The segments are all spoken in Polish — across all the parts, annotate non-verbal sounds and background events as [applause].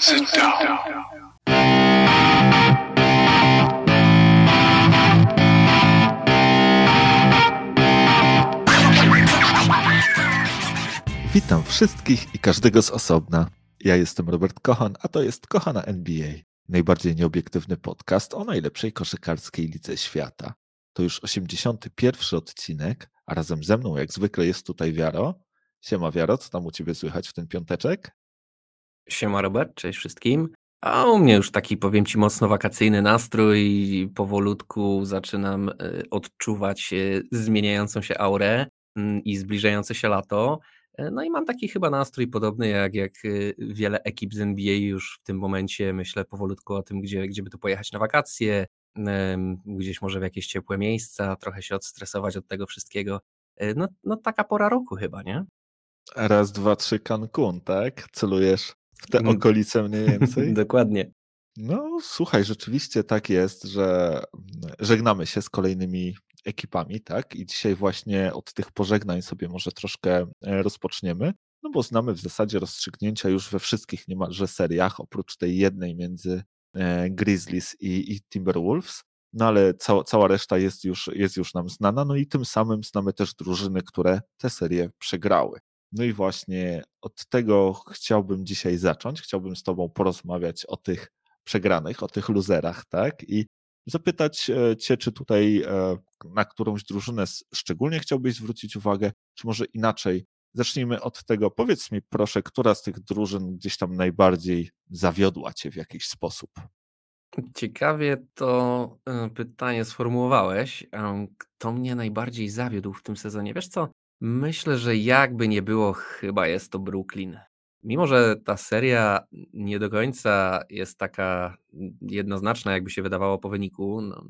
Sit down. Witam wszystkich i każdego z osobna. Ja jestem Robert Kochan, a to jest Kochana NBA, najbardziej nieobiektywny podcast o najlepszej koszykarskiej lidze świata. To już 81 odcinek, a razem ze mną jak zwykle jest tutaj Wiaro. Siema Wiaro, co tam u Ciebie słychać w ten piąteczek? Siema Robert, cześć wszystkim. A u mnie już taki, powiem Ci, mocno wakacyjny nastrój. Powolutku zaczynam y, odczuwać y, zmieniającą się aurę mm, i zbliżające się lato. E, no i mam taki chyba nastrój podobny jak, jak wiele ekip z NBA już w tym momencie myślę powolutku o tym, gdzie, gdzie by tu pojechać na wakacje, gdzieś może w jakieś ciepłe miejsca, trochę się odstresować od tego wszystkiego. E, no, no taka pora roku chyba, nie? Raz, dwa, trzy Cancun, tak? Celujesz w te Mm. okolice mniej [laughs] więcej? Dokładnie. No, słuchaj, rzeczywiście tak jest, że mm, żegnamy się z kolejnymi ekipami, tak? I dzisiaj właśnie od tych pożegnań sobie może troszkę e, rozpoczniemy, no bo znamy w zasadzie rozstrzygnięcia już we wszystkich niemalże seriach, oprócz tej jednej między e, Grizzlies i, i Timberwolves. No ale cała, cała reszta jest już, jest już nam znana, no i tym samym znamy też drużyny, które te serie przegrały. No i właśnie od tego chciałbym dzisiaj zacząć. Chciałbym z Tobą porozmawiać o tych przegranych, o tych luzerach, tak? I zapytać e, Cię, czy tutaj e, na którąś drużynę szczególnie chciałbyś zwrócić uwagę, czy może inaczej. Zacznijmy od tego. Powiedz mi proszę, która z tych drużyn gdzieś tam najbardziej zawiodła Cię w jakiś sposób? Ciekawie to y, pytanie sformułowałeś. Kto mnie najbardziej zawiódł w tym sezonie? Wiesz co? Myślę, że jakby nie było, chyba jest to Brooklyn. Mimo, że ta seria nie do końca jest taka jednoznaczna, jakby się wydawało po wyniku, no,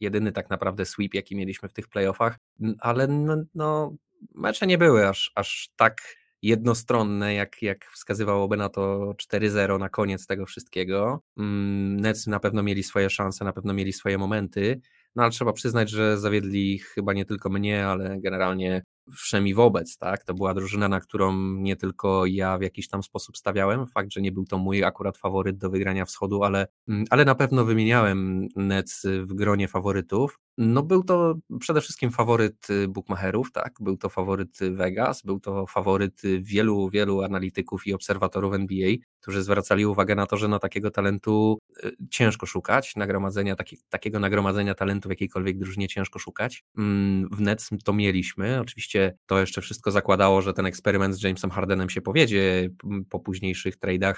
jedyny tak naprawdę sweep, jaki mieliśmy w tych playoffach, ale no, no, mecze nie były aż, aż tak jednostronne, jak, jak wskazywałoby na to 4-0 na koniec tego wszystkiego. Mm, Nets na pewno mieli swoje szanse, na pewno mieli swoje momenty, no ale trzeba przyznać, że zawiedli chyba nie tylko mnie, ale generalnie wszemi wobec, tak? To była drużyna, na którą nie tylko ja w jakiś tam sposób stawiałem. Fakt, że nie był to mój akurat faworyt do wygrania wschodu, ale, mm, ale na pewno wymieniałem Nets w gronie faworytów. No był to przede wszystkim faworyt y, bookmacherów, tak? Był to faworyt Vegas, był to faworyt wielu, wielu analityków i obserwatorów NBA, którzy zwracali uwagę na to, że na takiego talentu y, ciężko szukać, nagromadzenia, taki, takiego nagromadzenia talentu w jakiejkolwiek drużynie ciężko szukać. Mm, W Nets to mieliśmy, oczywiście to jeszcze wszystko zakładało, że ten eksperyment z Jamesem Hardenem się powiedzie po późniejszych trade'ach,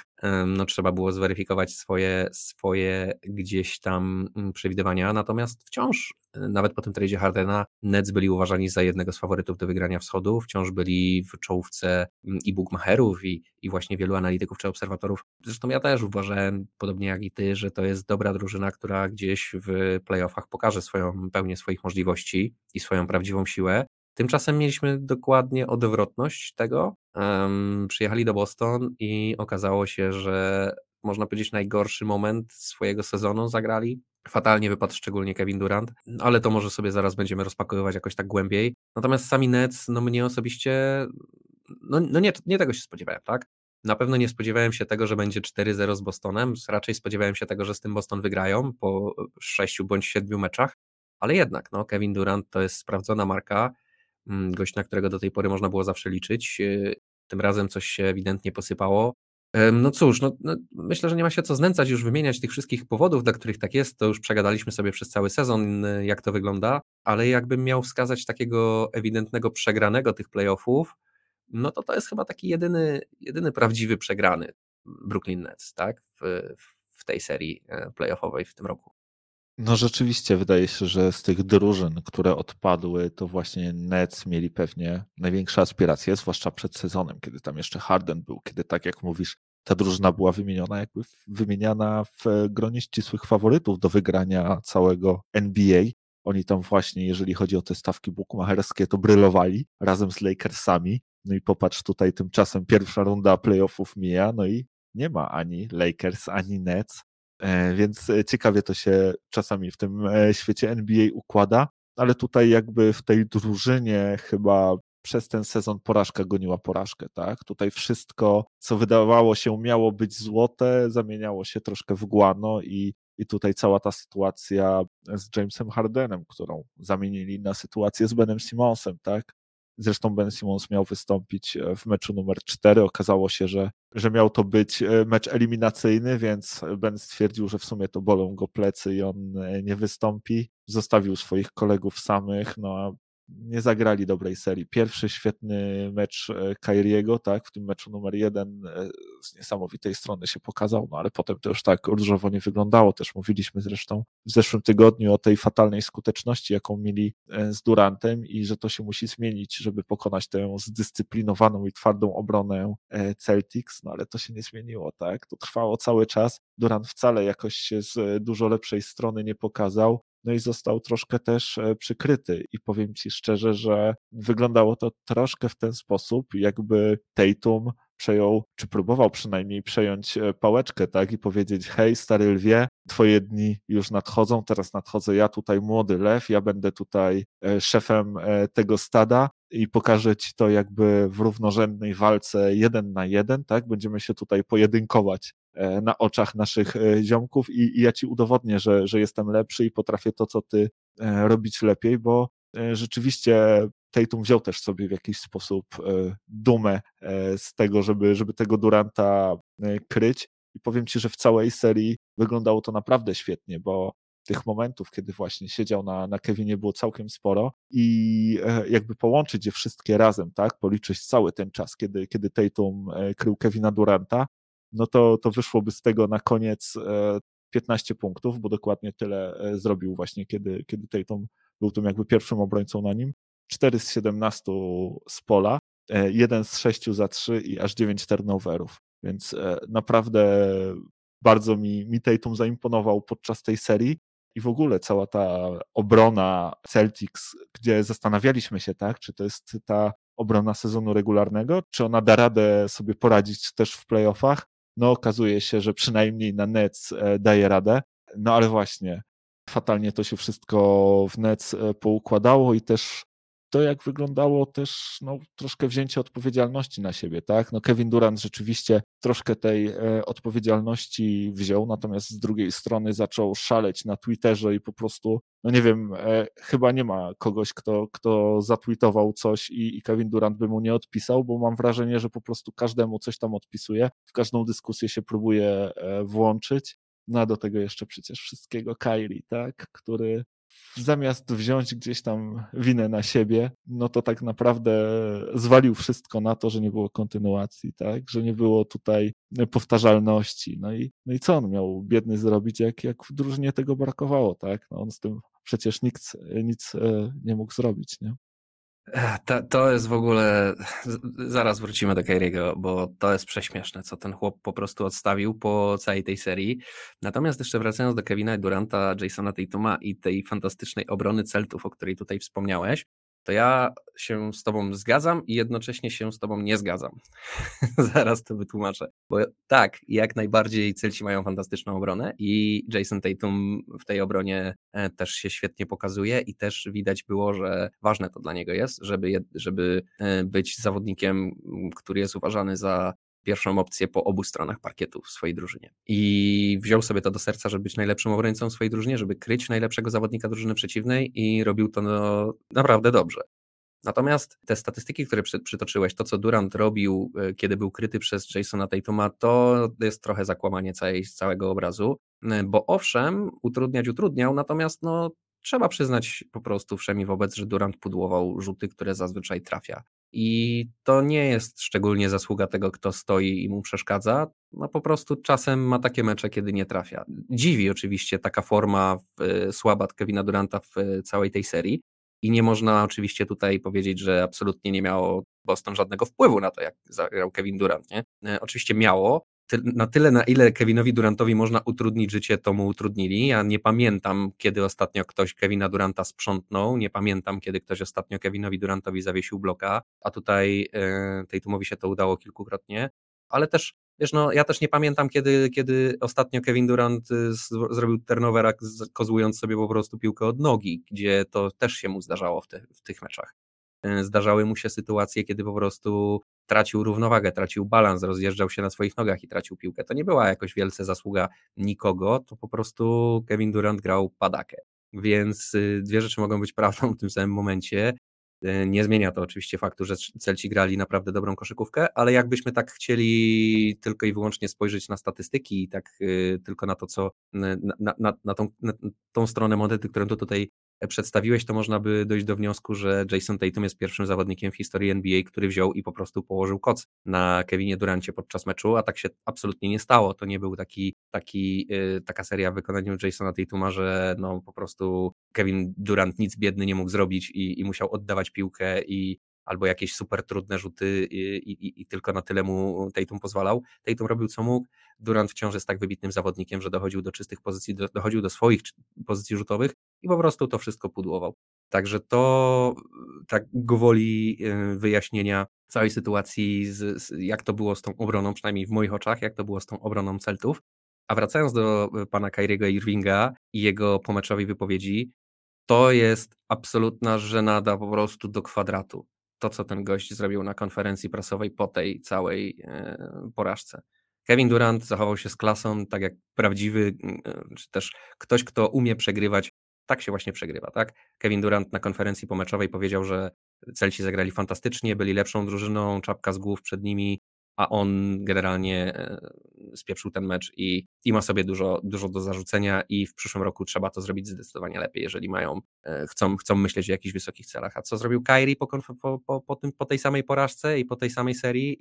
no trzeba było zweryfikować swoje, swoje gdzieś tam mm, przewidywania, natomiast wciąż y, nawet po tym trade'zie Hardena Nets byli uważani za jednego z faworytów do wygrania wschodu, wciąż byli w czołówce mm, i bookmacherów i, i właśnie wielu analityków czy obserwatorów. Zresztą ja też uważałem, podobnie jak i ty, że to jest dobra drużyna, która gdzieś w playoffach pokaże swoją pełnię swoich możliwości i swoją prawdziwą siłę. Tymczasem mieliśmy dokładnie odwrotność tego. Um, przyjechali do Boston i okazało się, że można powiedzieć najgorszy moment swojego sezonu zagrali. Fatalnie wypadł szczególnie Kevin Durant, ale to może sobie zaraz będziemy rozpakowywać jakoś tak głębiej. Natomiast sami Nets, no mnie osobiście, no, no nie, nie tego się spodziewałem, tak? Na pewno nie spodziewałem się tego, że będzie 4-0 z Bostonem. Raczej spodziewałem się tego, że z tym Boston wygrają po 6 bądź 7 meczach. Ale jednak, no, Kevin Durant to jest sprawdzona marka, mm, gość, na którego do tej pory można było zawsze liczyć. Yy, Tym razem coś się ewidentnie posypało. No cóż, no, no, myślę, że nie ma się co znęcać, już wymieniać tych wszystkich powodów, dla których tak jest. To już przegadaliśmy sobie przez cały sezon, y, jak to wygląda, ale jakbym miał wskazać takiego ewidentnego przegranego tych playoffów, no to to jest chyba taki jedyny, jedyny prawdziwy przegrany Brooklyn Nets, tak? W, w tej serii e, playoffowej w tym roku. No rzeczywiście wydaje się, że z tych drużyn, które odpadły, to właśnie Nets mieli pewnie największe aspiracje, zwłaszcza przed sezonem, kiedy tam jeszcze Harden był, kiedy tak jak mówisz, ta drużyna była wymieniona, jakby wymieniana w gronie ścisłych faworytów do wygrania całego NBA. Oni tam właśnie, jeżeli chodzi o te stawki bukmacherskie, to brylowali razem z Lakersami. No i popatrz tutaj, tymczasem pierwsza runda playoffów mija, no i nie ma ani Lakers, ani Nets. E, Więc e, ciekawie to się czasami w tym e, świecie NBA układa, ale tutaj jakby w tej drużynie chyba przez ten sezon porażka goniła porażkę, tak? Tutaj wszystko, co wydawało się miało być złote, zamieniało się troszkę w głano i, i tutaj cała ta sytuacja z Jamesem Hardenem, którą zamienili na sytuację z Benem Simonsem, tak? Zresztą Ben Simmons miał wystąpić w meczu numer 4. Okazało się, że, że miał to być e, mecz eliminacyjny, więc Ben stwierdził, że w sumie to bolą go plecy i on e, nie wystąpi. Zostawił swoich kolegów samych, no a nie zagrali dobrej serii. Pierwszy świetny mecz e, Kairiego, tak, w tym meczu numer jeden e, z niesamowitej strony się pokazał, no ale potem to już tak różowo nie wyglądało. Też mówiliśmy zresztą w zeszłym tygodniu o tej fatalnej skuteczności, jaką mieli e, z Durantem i że to się musi zmienić, żeby pokonać tę zdyscyplinowaną i twardą obronę Celtics, no ale to się nie zmieniło, tak. To trwało cały czas. Durant wcale jakoś się z dużo lepszej strony nie pokazał no i został troszkę też e, przykryty. I powiem ci szczerze, że wyglądało to troszkę w ten sposób, jakby Tatum przejął, czy próbował przynajmniej przejąć e, pałeczkę, tak, i powiedzieć: Hej, stary lwie, twoje dni już nadchodzą, teraz nadchodzę ja tutaj, młody lew, ja będę tutaj e, szefem tego stada i pokażę ci to jakby w równorzędnej walce jeden na jeden, tak, będziemy się tutaj pojedynkować na oczach naszych e, ziomków i, i ja ci udowodnię, że, że jestem lepszy i potrafię to, co ty e, robić lepiej, bo rzeczywiście Tatum wziął też sobie w jakiś sposób dumę z tego, żeby, żeby tego Duranta kryć. I powiem ci, że w całej serii wyglądało to naprawdę świetnie, bo tych momentów, kiedy właśnie siedział na, na Kevinie było całkiem sporo. I jakby połączyć je wszystkie razem, tak, policzyć cały ten czas, kiedy, kiedy Tatum krył Kevina Duranta, no to, to wyszłoby z tego na koniec 15 e, punktów, bo dokładnie tyle e, zrobił właśnie, kiedy, kiedy Tatum był tym jakby pierwszym obrońcą na nim. 4 z 17 z pola, 1 e, z 6 za 3 i aż 9 turnoverów. Więc naprawdę bardzo mi, mi Tatum zaimponował podczas tej serii i w ogóle cała ta obrona Celtics, gdzie zastanawialiśmy się, tak, czy to jest ta obrona sezonu regularnego, czy ona da radę sobie poradzić też w playoffach, no okazuje się, że przynajmniej na Nets e, daje radę. No ale właśnie, fatalnie to się wszystko w Nets e, poukładało i też to, jak wyglądało też no, troszkę wzięcie odpowiedzialności na siebie, tak? No Kevin Durant rzeczywiście troszkę tej e, odpowiedzialności wziął, natomiast z drugiej strony zaczął szaleć na Twitterze i po prostu, no nie wiem, e, chyba nie ma kogoś, kto, kto zatweetował coś i, i Kevin Durant by mu nie odpisał, bo mam wrażenie, że po prostu każdemu coś tam odpisuje, w każdą dyskusję się próbuje e, włączyć. No a do tego jeszcze przecież wszystkiego Kylie, tak, który zamiast wziąć gdzieś tam winę na siebie, no to tak naprawdę zwalił wszystko na to, że nie było kontynuacji, tak? Że nie było tutaj powtarzalności. No i, no i co on miał biedny zrobić, jak, jak w drużynie tego brakowało, tak? No on z tym przecież nikt nic e, nie mógł zrobić, nie? To, to jest w ogóle. Zaraz wrócimy do Kyriego, bo to jest prześmieszne, co ten chłop po prostu odstawił po całej tej serii. Natomiast jeszcze wracając do Kevina Duranta, Jasona Tatuma i tej fantastycznej obrony Celtów, o której tutaj wspomniałeś, to ja się z Tobą zgadzam i jednocześnie się z Tobą nie zgadzam. [laughs] Zaraz to wytłumaczę. Bo tak, jak najbardziej Celci mają fantastyczną obronę i Jason Tatum w tej obronie e, też się świetnie pokazuje i też widać było, że ważne to dla niego jest, żeby, żeby e, być zawodnikiem, który jest uważany za pierwszą opcję po obu stronach parkietu w swojej drużynie. I wziął sobie to do serca, żeby być najlepszym obrońcą swojej drużynie, żeby kryć najlepszego zawodnika drużyny przeciwnej i robił to no, naprawdę dobrze. Natomiast te statystyki, które przy, przytoczyłeś, to co Durant robił, e, kiedy był kryty przez Jasona Tatuma, to jest trochę zakłamanie całej, całego obrazu, e, bo owszem, utrudniać utrudniał, natomiast no, trzeba przyznać po prostu wszemi wobec, że Durant pudłował rzuty, które zazwyczaj trafia. I to nie jest szczególnie zasługa tego, kto stoi i mu przeszkadza. No po prostu czasem ma takie mecze, kiedy nie trafia. Dziwi oczywiście taka forma w, słaba Kevina Duranta w całej tej serii. I nie można oczywiście tutaj powiedzieć, że absolutnie nie miało Boston żadnego wpływu na to, jak zagrał Kevin Durant. Nie? E, oczywiście miało, na tyle, na ile Kevinowi Durantowi można utrudnić życie, to mu utrudnili. Ja nie pamiętam, kiedy ostatnio ktoś Kevina Duranta sprzątnął, nie pamiętam, kiedy ktoś ostatnio Kevinowi Durantowi zawiesił bloka, a tutaj tej Tejtumowi się to udało kilkukrotnie, ale też Wiesz, no, ja też nie pamiętam, kiedy, kiedy ostatnio Kevin Durant y, zrobił turnover, kozłując sobie po prostu piłkę od nogi, gdzie to też się mu zdarzało w, w tych meczach. e, zdarzały mu się sytuacje, kiedy po prostu tracił równowagę, tracił balans, rozjeżdżał się na swoich nogach i tracił piłkę. To nie była jakoś wielce zasługa nikogo, to po prostu Kevin Durant grał padakę. Więc y, dwie rzeczy mogą być prawdą w tym samym momencie. Y, nie zmienia to oczywiście faktu, że Celci grali naprawdę dobrą koszykówkę, ale jakbyśmy tak chcieli tylko i wyłącznie spojrzeć na statystyki i tak y, tylko na to, co na, na, na, tą, na tą stronę monety, którą tu tutaj przedstawiłeś, to można by dojść do wniosku, że Jason Tatum jest pierwszym zawodnikiem w historii NBA, który wziął i po prostu położył koc na Kevinie Durancie podczas meczu, a tak się absolutnie nie stało. To nie był taki, taki, taka seria w wykonaniu Jasona Tatuma, że no po prostu Kevin Durant nic biedny nie mógł zrobić i, i musiał oddawać piłkę i albo jakieś super trudne rzuty i, i, i, tylko na tyle mu Tatum pozwalał. Tatum robił co mógł. Durant wciąż jest tak wybitnym zawodnikiem, że dochodził do czystych pozycji, do, dochodził do swoich pozycji rzutowych i po prostu to wszystko pudłował. Także to tak gwoli y, wyjaśnienia całej sytuacji, z, z, jak to było z tą obroną, przynajmniej w moich oczach, jak to było z tą obroną Celtów. A wracając do y, pana Kyriego Irvinga i jego pomeczowej wypowiedzi, to jest absolutna żenada po prostu do kwadratu to, co ten gość zrobił na konferencji prasowej po tej całej e, porażce. Kevin Durant zachował się z klasą, tak jak prawdziwy, e, czy też ktoś, kto umie przegrywać, tak się właśnie przegrywa, tak? Kevin Durant na konferencji pomeczowej powiedział, że Celci zagrali fantastycznie, byli lepszą drużyną, czapka z głów przed nimi, a on generalnie e, spieprzył ten mecz i, i ma sobie dużo, dużo do zarzucenia i w przyszłym roku trzeba to zrobić zdecydowanie lepiej, jeżeli mają, e, chcą, chcą myśleć o jakichś wysokich celach. A co zrobił Kyrie po, po, po, po, tym, po tej samej porażce i po tej samej serii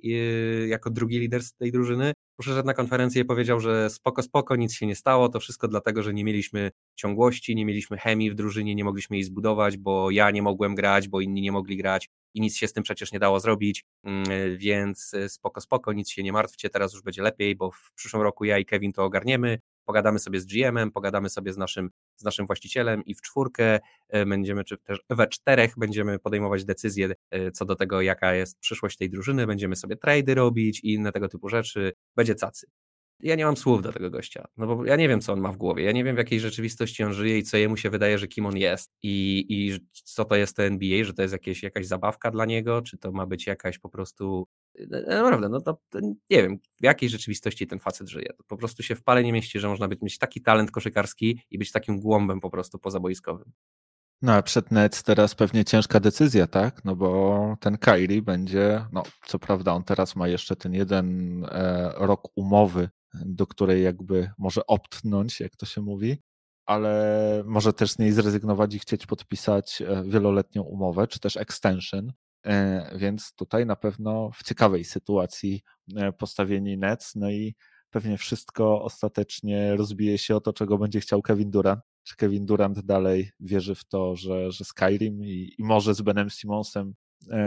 jako drugi lider z tej drużyny? Przyszedł na konferencję i powiedział, że spoko, spoko, nic się nie stało, to wszystko dlatego, że nie mieliśmy ciągłości, nie mieliśmy chemii w drużynie, nie mogliśmy jej zbudować, bo ja nie mogłem grać, bo inni nie mogli grać, i nic się z tym przecież nie dało zrobić, mm, więc e, spoko, spoko, nic się nie martwcie, teraz już będzie lepiej, bo w przyszłym roku ja i Kevin to ogarniemy, pogadamy sobie z GM-em, pogadamy sobie z naszym, z naszym właścicielem i w czwórkę e, będziemy, czy też we czterech będziemy podejmować decyzje e, co do tego, jaka jest przyszłość tej drużyny, będziemy sobie trady robić i inne tego typu rzeczy, będzie cacy ja nie mam słów do tego gościa, no bo ja nie wiem, co on ma w głowie, ja nie wiem, w jakiej rzeczywistości on żyje i co jemu się wydaje, że kim on jest i, i co to jest to NBA, że to jest jakieś, jakaś zabawka dla niego, czy to ma być jakaś po prostu, no, naprawdę, no to, to nie wiem, w jakiej rzeczywistości ten facet żyje, po prostu się w pale nie mieści, że można być, mieć taki talent koszykarski i być takim głąbem po prostu pozaboiskowym. No a przed Nets teraz pewnie ciężka decyzja, tak? No bo ten Kyrie będzie, no co prawda on teraz ma jeszcze ten jeden e, rok umowy do której jakby może optnąć, jak to się mówi, ale może też z niej zrezygnować i chcieć podpisać e, wieloletnią umowę, czy też extension. E, więc tutaj na pewno w ciekawej sytuacji e, postawieni Nets, no i pewnie wszystko ostatecznie rozbije się o to, czego będzie chciał Kevin Durant. Czy Kevin Durant dalej wierzy w to, że, że Skyrim i, i może z Benem Simonsem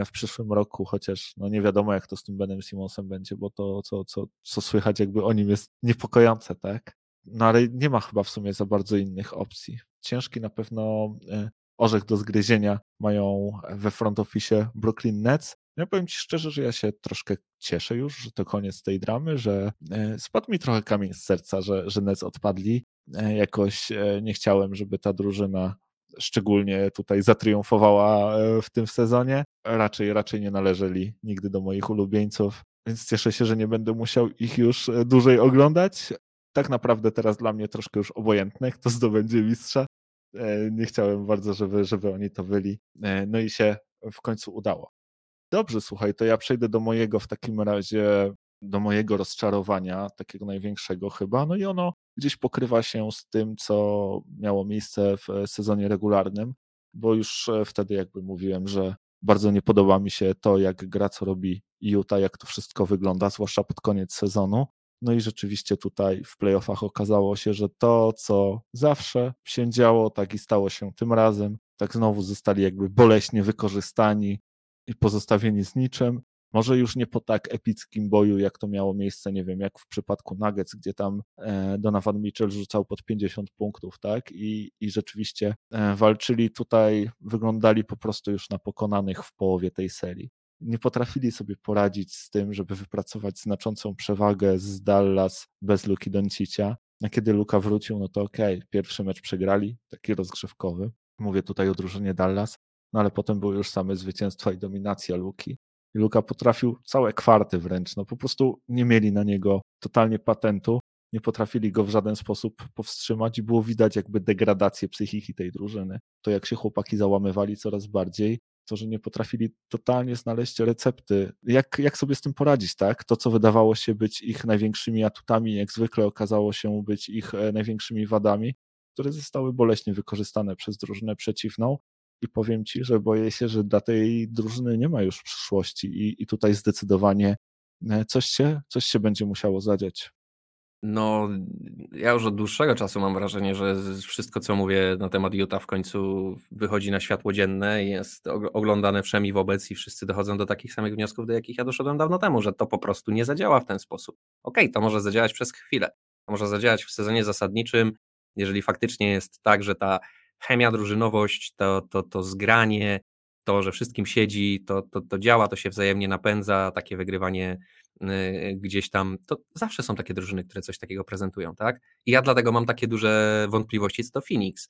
w przyszłym roku, chociaż no nie wiadomo, jak to z tym Benem Simonsem będzie, bo to, co, co, co słychać jakby o nim jest niepokojące, tak? No ale nie ma chyba w sumie za bardzo innych opcji. Ciężki na pewno e, orzech do zgryzienia mają we front office Brooklyn Nets. Ja powiem Ci szczerze, że ja się troszkę cieszę już, że to koniec tej dramy, że e, spadł mi trochę kamień z serca, że, że Nets odpadli. Jakoś nie chciałem, żeby ta drużyna szczególnie tutaj zatriumfowała e, w tym sezonie. Raczej, raczej nie należeli nigdy do moich ulubieńców, więc cieszę się, że nie będę musiał ich już e, dłużej oglądać. Tak naprawdę teraz dla mnie troszkę już obojętne, kto zdobędzie mistrza. E, nie chciałem bardzo, żeby, żeby oni to byli. No i się w końcu udało. Dobrze, słuchaj, to ja przejdę do mojego w takim razie, do mojego rozczarowania, takiego największego chyba. No i ono gdzieś pokrywa się z tym, co miało miejsce w sezonie regularnym, bo już e, wtedy jakby mówiłem, że bardzo nie podoba mi się to, jak gra, co robi Utah, jak to wszystko wygląda, zwłaszcza pod koniec sezonu. No i rzeczywiście tutaj w playoffach okazało się, że to, co zawsze się działo, tak i stało się tym razem. Tak znowu zostali jakby boleśnie wykorzystani i pozostawieni z niczym. Może już nie po tak epickim boju, jak to miało miejsce, nie wiem, jak w przypadku Nuggets, gdzie tam e, Donovan Mitchell rzucał pod 50 punktów, tak? I, i rzeczywiście e, walczyli tutaj, wyglądali po prostu już na pokonanych w połowie tej serii. Nie potrafili sobie poradzić z tym, żeby wypracować znaczącą przewagę z Dallas bez Luki Doncicia. A kiedy Luka wrócił, no to okej, okay, pierwszy mecz przegrali, taki rozgrzewkowy. Mówię tutaj o drużynie Dallas, no ale potem były już same zwycięstwa i dominacja Luki. I Luka potrafił całe kwarty wręcz, no po prostu nie mieli na niego totalnie patentu, nie potrafili go w żaden sposób powstrzymać i było widać jakby degradację psychiki tej drużyny. To jak się chłopaki załamywali coraz bardziej, to, że nie potrafili totalnie znaleźć recepty, jak, jak sobie z tym poradzić, tak? To, co wydawało się być ich największymi atutami, jak zwykle okazało się być ich e, największymi wadami, które zostały boleśnie wykorzystane przez drużynę przeciwną. I powiem ci, że boję się, że dla tej drużyny nie ma już przyszłości, i, i tutaj zdecydowanie e, coś się, coś się będzie musiało zadziać. No, ja już od dłuższego czasu mam wrażenie, że wszystko, co mówię na temat Utah w końcu wychodzi na światło dzienne, jest oglądane wszemi wobec i wszyscy dochodzą do takich samych wniosków, do jakich ja doszedłem dawno temu, że to po prostu nie zadziała w ten sposób. Okej, okay, to może zadziałać przez chwilę, to może zadziałać w sezonie zasadniczym, jeżeli faktycznie jest tak, że ta chemia, drużynowość, to, to, to zgranie, to, że wszystkim siedzi, to, to, to działa, to się wzajemnie napędza, takie wygrywanie Y, gdzieś tam, to zawsze są takie drużyny, które coś takiego prezentują, tak? I ja dlatego mam takie duże wątpliwości co to Phoenix,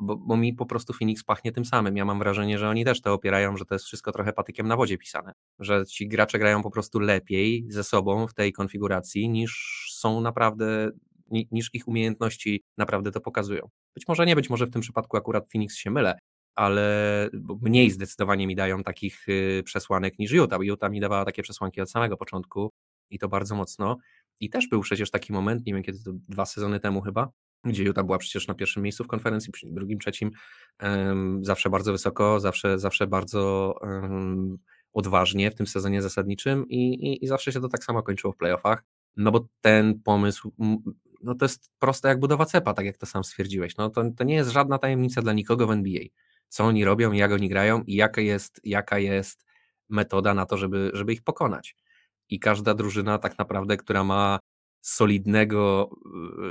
bo, bo mi po prostu Phoenix pachnie tym samym. Ja mam wrażenie, że oni też to opierają, że to jest wszystko trochę patykiem na wodzie pisane, że ci gracze grają po prostu lepiej ze sobą w tej konfiguracji niż są naprawdę niż ich umiejętności naprawdę to pokazują. Być może nie, być może w tym przypadku akurat Phoenix się mylę, ale mniej zdecydowanie mi dają takich y, przesłanek niż Utah. Utah mi dawała takie przesłanki od samego początku i to bardzo mocno. I też był przecież taki moment, nie wiem kiedy to dwa sezony temu chyba, gdzie Utah była przecież na pierwszym miejscu w konferencji, przy drugim, trzecim, um, zawsze bardzo wysoko, zawsze, zawsze bardzo um, odważnie w tym sezonie zasadniczym i, i, i zawsze się to tak samo kończyło w playoffach, no bo ten pomysł, no to jest proste jak budowa cepa, tak jak to sam stwierdziłeś, no to, to nie jest żadna tajemnica dla nikogo w NBA co oni robią, jak oni grają i jaka jest, jaka jest metoda na to, żeby, żeby ich pokonać. I każda drużyna tak naprawdę, która ma solidnego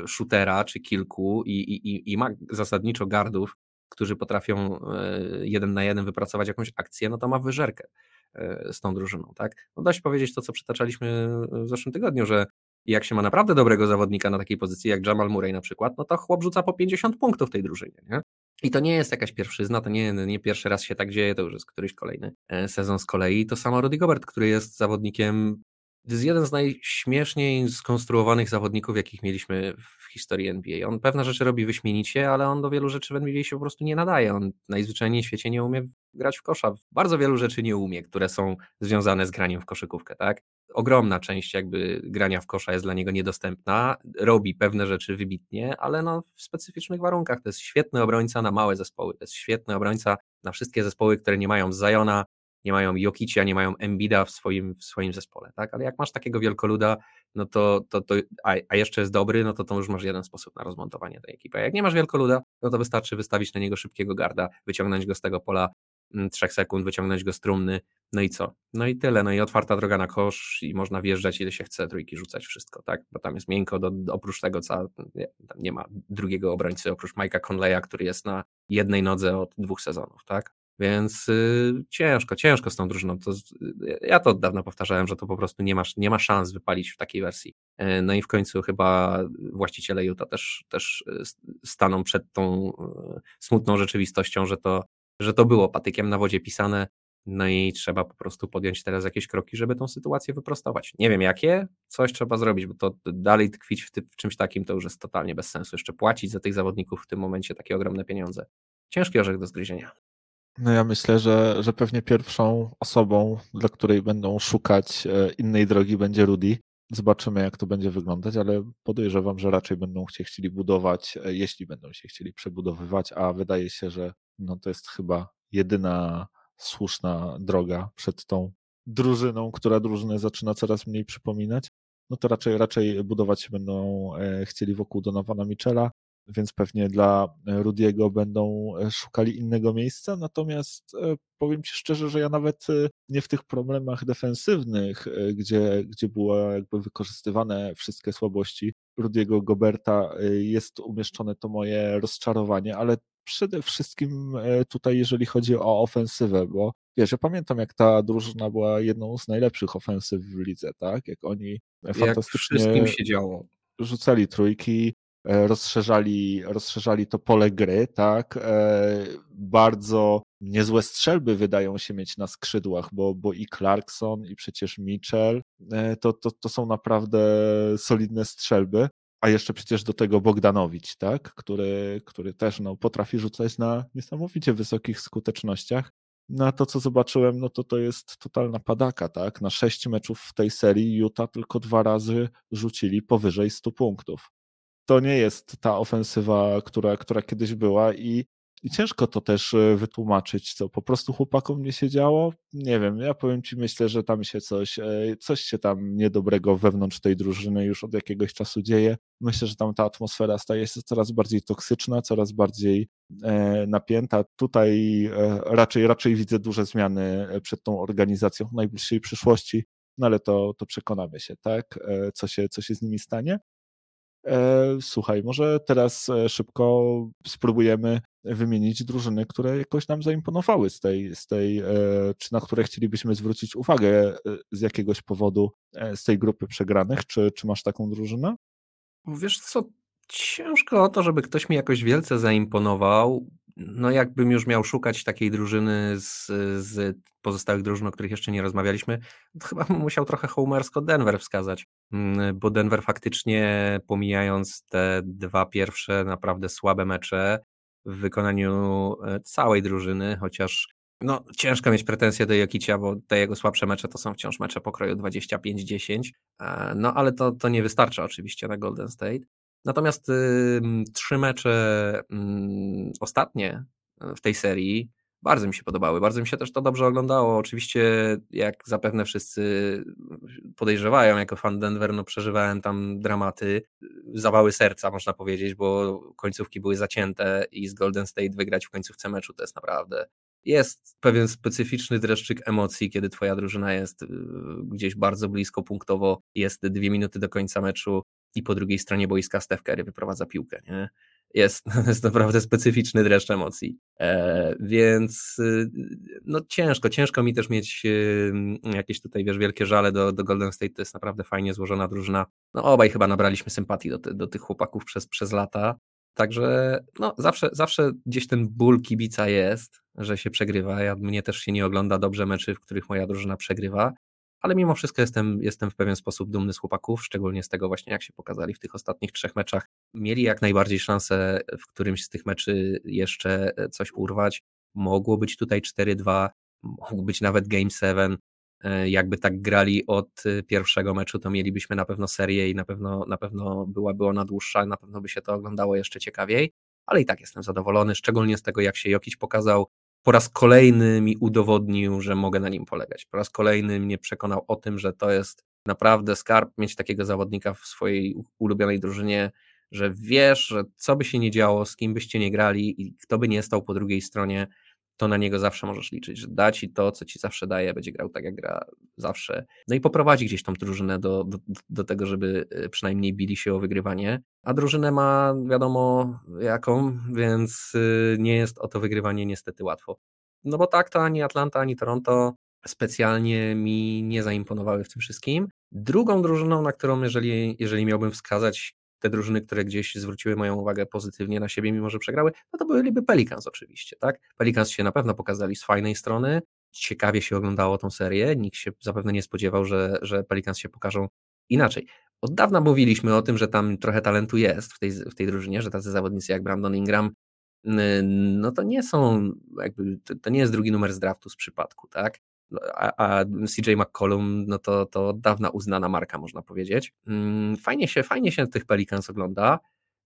e, shootera czy kilku i, i, i ma zasadniczo gardów, którzy potrafią e, jeden na jeden wypracować jakąś akcję, no to ma wyżerkę e, z tą drużyną, tak? No dość powiedzieć to, co przytaczaliśmy w zeszłym tygodniu, że jak się ma naprawdę dobrego zawodnika na takiej pozycji, jak Jamal Murray na przykład, no to chłop rzuca po 50 punktów tej drużynie, nie? I to nie jest jakaś pierwszyzna, to nie, nie pierwszy raz się tak dzieje, to już jest któryś kolejny e, sezon z kolei. To samo Rudy Gobert, który jest zawodnikiem, jest jeden z najśmieszniej skonstruowanych zawodników, jakich mieliśmy w historii NBA. On pewne rzeczy robi wyśmienicie, ale on do wielu rzeczy w NBA się po prostu nie nadaje. On najzwyczajniej w świecie nie umie grać w kosza. Bardzo wielu rzeczy nie umie, które są związane z graniem w koszykówkę, tak? Ogromna część jakby grania w kosza jest dla niego niedostępna, robi pewne rzeczy wybitnie, ale no w specyficznych warunkach. To jest świetny obrońca na małe zespoły, to jest świetny obrońca na wszystkie zespoły, które nie mają Zajona, nie mają Jokicia, nie mają Embida w swoim, w swoim zespole, tak? Ale jak masz takiego wielkoluda, no to, to, to a, a, jeszcze jest dobry, no to to już masz jeden sposób na rozmontowanie tej ekipy. A jak nie masz wielkoluda, no to wystarczy wystawić na niego szybkiego garda, wyciągnąć go z tego pola trzech sekund, wyciągnąć go z trumny, no i co? No i tyle, no i otwarta droga na kosz i można wjeżdżać ile się chce, trójki rzucać, wszystko, tak? Bo tam jest miękko, do, oprócz tego, co nie, nie ma drugiego obrońcy, oprócz Mike'a Conleya, który jest na jednej nodze od dwóch sezonów, tak? Więc y, ciężko, ciężko z tą drużyną. To, y, ja to od dawna powtarzałem, że to po prostu nie ma, nie ma szans wypalić w takiej wersji. Y, no i w końcu chyba właściciele Utah też, też y, staną przed tą y, smutną rzeczywistością, że to że to było patykiem na wodzie pisane, no i trzeba po prostu podjąć teraz jakieś kroki, żeby tą sytuację wyprostować. Nie wiem jakie, coś trzeba zrobić, bo to dalej tkwić w, ty, w, czymś takim to już jest totalnie bez sensu. Jeszcze płacić za tych zawodników w tym momencie takie ogromne pieniądze. Ciężki orzech do zgryzienia. No ja myślę, że, że pewnie pierwszą osobą, dla której będą szukać e, innej drogi będzie Rudy. Zobaczymy, jak to będzie wyglądać, ale podejrzewam, że raczej będą się chcieli budować, e, jeśli będą się chcieli przebudowywać, a wydaje się, że no to jest chyba jedyna słuszna droga przed tą drużyną, która drużynę zaczyna coraz mniej przypominać. No to raczej, raczej budować się będą e, chcieli wokół Donowana Michela, więc pewnie dla Rudiego będą e, szukali innego miejsca. Natomiast e, powiem Ci szczerze, że ja nawet nie w tych problemach defensywnych, gdzie, gdzie były jakby wykorzystywane wszystkie słabości Rudiego Goberta, jest umieszczone to moje rozczarowanie, ale przede wszystkim e, tutaj, jeżeli chodzi o ofensywę, bo wiesz, ja pamiętam, jak ta drużyna była jedną z najlepszych ofensyw w lidze, tak? Jak oni fantastycznie wszystkim się działo. rzucali trójki, e, rozszerzali, rozszerzali to pole gry, tak? E, bardzo niezłe strzelby wydają się mieć na skrzydłach, bo, bo i Clarkson, i przecież Mitchell to, to, to są naprawdę solidne strzelby. A jeszcze przecież do tego Bogdanowicz, tak? który, który też no, potrafi rzucać na niesamowicie wysokich skutecznościach. No a to, co zobaczyłem, no to to jest totalna padaka, tak? Na sześć meczów w tej serii Utah tylko dwa razy rzucili powyżej 100 punktów. To nie jest ta ofensywa, która, która kiedyś była i i ciężko to też e, wytłumaczyć, co po prostu chłopakom nie się działo. Nie wiem, ja powiem ci, myślę, że tam się coś, e, coś się tam niedobrego wewnątrz tej drużyny już od jakiegoś czasu dzieje. Myślę, że tam ta atmosfera staje się coraz bardziej toksyczna, coraz bardziej e, napięta. Tutaj raczej, raczej widzę duże zmiany przed tą organizacją w najbliższej przyszłości, no ale to, to przekonamy się, tak, co się, co się z nimi stanie. Słuchaj, może teraz szybko spróbujemy wymienić drużyny, które jakoś nam zaimponowały z tej, z tej czy na które chcielibyśmy zwrócić uwagę z jakiegoś powodu z tej grupy przegranych. Czy, czy masz taką drużynę? Wiesz co, ciężko o to, żeby ktoś mi jakoś wielce zaimponował. No jakbym już miał szukać takiej drużyny z, z pozostałych drużyn, o których jeszcze nie rozmawialiśmy, to chyba bym musiał trochę homersko Denver wskazać, mm, bo Denver faktycznie pomijając te dwa pierwsze naprawdę słabe mecze w wykonaniu e, całej drużyny, chociaż no, ciężko mieć pretensje do Jokicia, bo te jego słabsze mecze to są wciąż mecze pokroju 25-10, e, no ale to, to nie wystarcza oczywiście na Golden State. Natomiast y, trzy mecze y, ostatnie w tej serii bardzo mi się podobały. Bardzo mi się też to dobrze oglądało. Oczywiście, jak zapewne wszyscy podejrzewają, jako fan Denver, no przeżywałem tam dramaty, zawały serca, można powiedzieć, bo końcówki były zacięte i z Golden State wygrać w końcówce meczu to jest naprawdę. Jest pewien specyficzny dreszczyk emocji, kiedy twoja drużyna jest y, gdzieś bardzo blisko punktowo, jest dwie minuty do końca meczu i po drugiej stronie boiska Steph Curry wyprowadza piłkę. Nie? Jest, [laughs] jest naprawdę specyficzny dreszcz emocji. E, więc y, no ciężko, ciężko mi też mieć y, jakieś tutaj, wiesz, wielkie żale do, do Golden State. To jest naprawdę fajnie złożona drużyna. No obaj chyba nabraliśmy sympatii do, do tych chłopaków przez, przez lata. Także no, zawsze, zawsze gdzieś ten ból kibica jest, że się przegrywa. Ja, mnie też się nie ogląda dobrze meczy, w których moja drużyna przegrywa, ale mimo wszystko jestem, jestem w pewien sposób dumny z chłopaków, szczególnie z tego właśnie, jak się pokazali w tych ostatnich trzech meczach. Mieli jak najbardziej szansę w którymś z tych meczy jeszcze e, coś urwać. Mogło być tutaj 4-2, mógł być nawet Game 7. E, jakby tak grali od e, pierwszego meczu, to mielibyśmy na pewno serię i na pewno, na pewno byłaby ona dłuższa, na pewno by się to oglądało jeszcze ciekawiej, ale i tak jestem zadowolony, szczególnie z tego, jak się Jokiś pokazał po raz kolejny mi udowodnił, że mogę na nim polegać. Po raz kolejny mnie przekonał o tym, że to jest naprawdę skarb mieć takiego zawodnika w swojej ulubionej drużynie, że wiesz, że co by się nie działo, z kim byście nie grali i kto by nie stał po drugiej stronie, to na niego zawsze możesz liczyć, że da ci to, co ci zawsze daje, będzie grał tak, jak gra zawsze. No i poprowadzi gdzieś tą drużynę do, do, do tego, żeby y, przynajmniej bili się o wygrywanie. A drużynę ma wiadomo jaką, więc y, nie jest o to wygrywanie niestety łatwo. No bo tak, to ani Atlanta, ani Toronto specjalnie mi nie zaimponowały w tym wszystkim. Drugą drużyną, na którą jeżeli, jeżeli miałbym wskazać te drużyny, które gdzieś zwróciły moją uwagę pozytywnie na siebie, mimo że przegrały, no to byliby Pelicans oczywiście, tak? Pelicans się na pewno pokazali z fajnej strony, ciekawie się oglądało tą serię, nikt się zapewne nie spodziewał, że, że Pelicans się pokażą inaczej. Od dawna mówiliśmy o tym, że tam trochę talentu jest w tej, w tej drużynie, że tacy zawodnicy jak Brandon Ingram, no to nie są, jakby, to nie jest drugi numer z draftu z przypadku, tak? A, a CJ McCollum, no to, to dawna uznana marka, można powiedzieć. Mm, fajnie się, fajnie się tych Pelicans ogląda.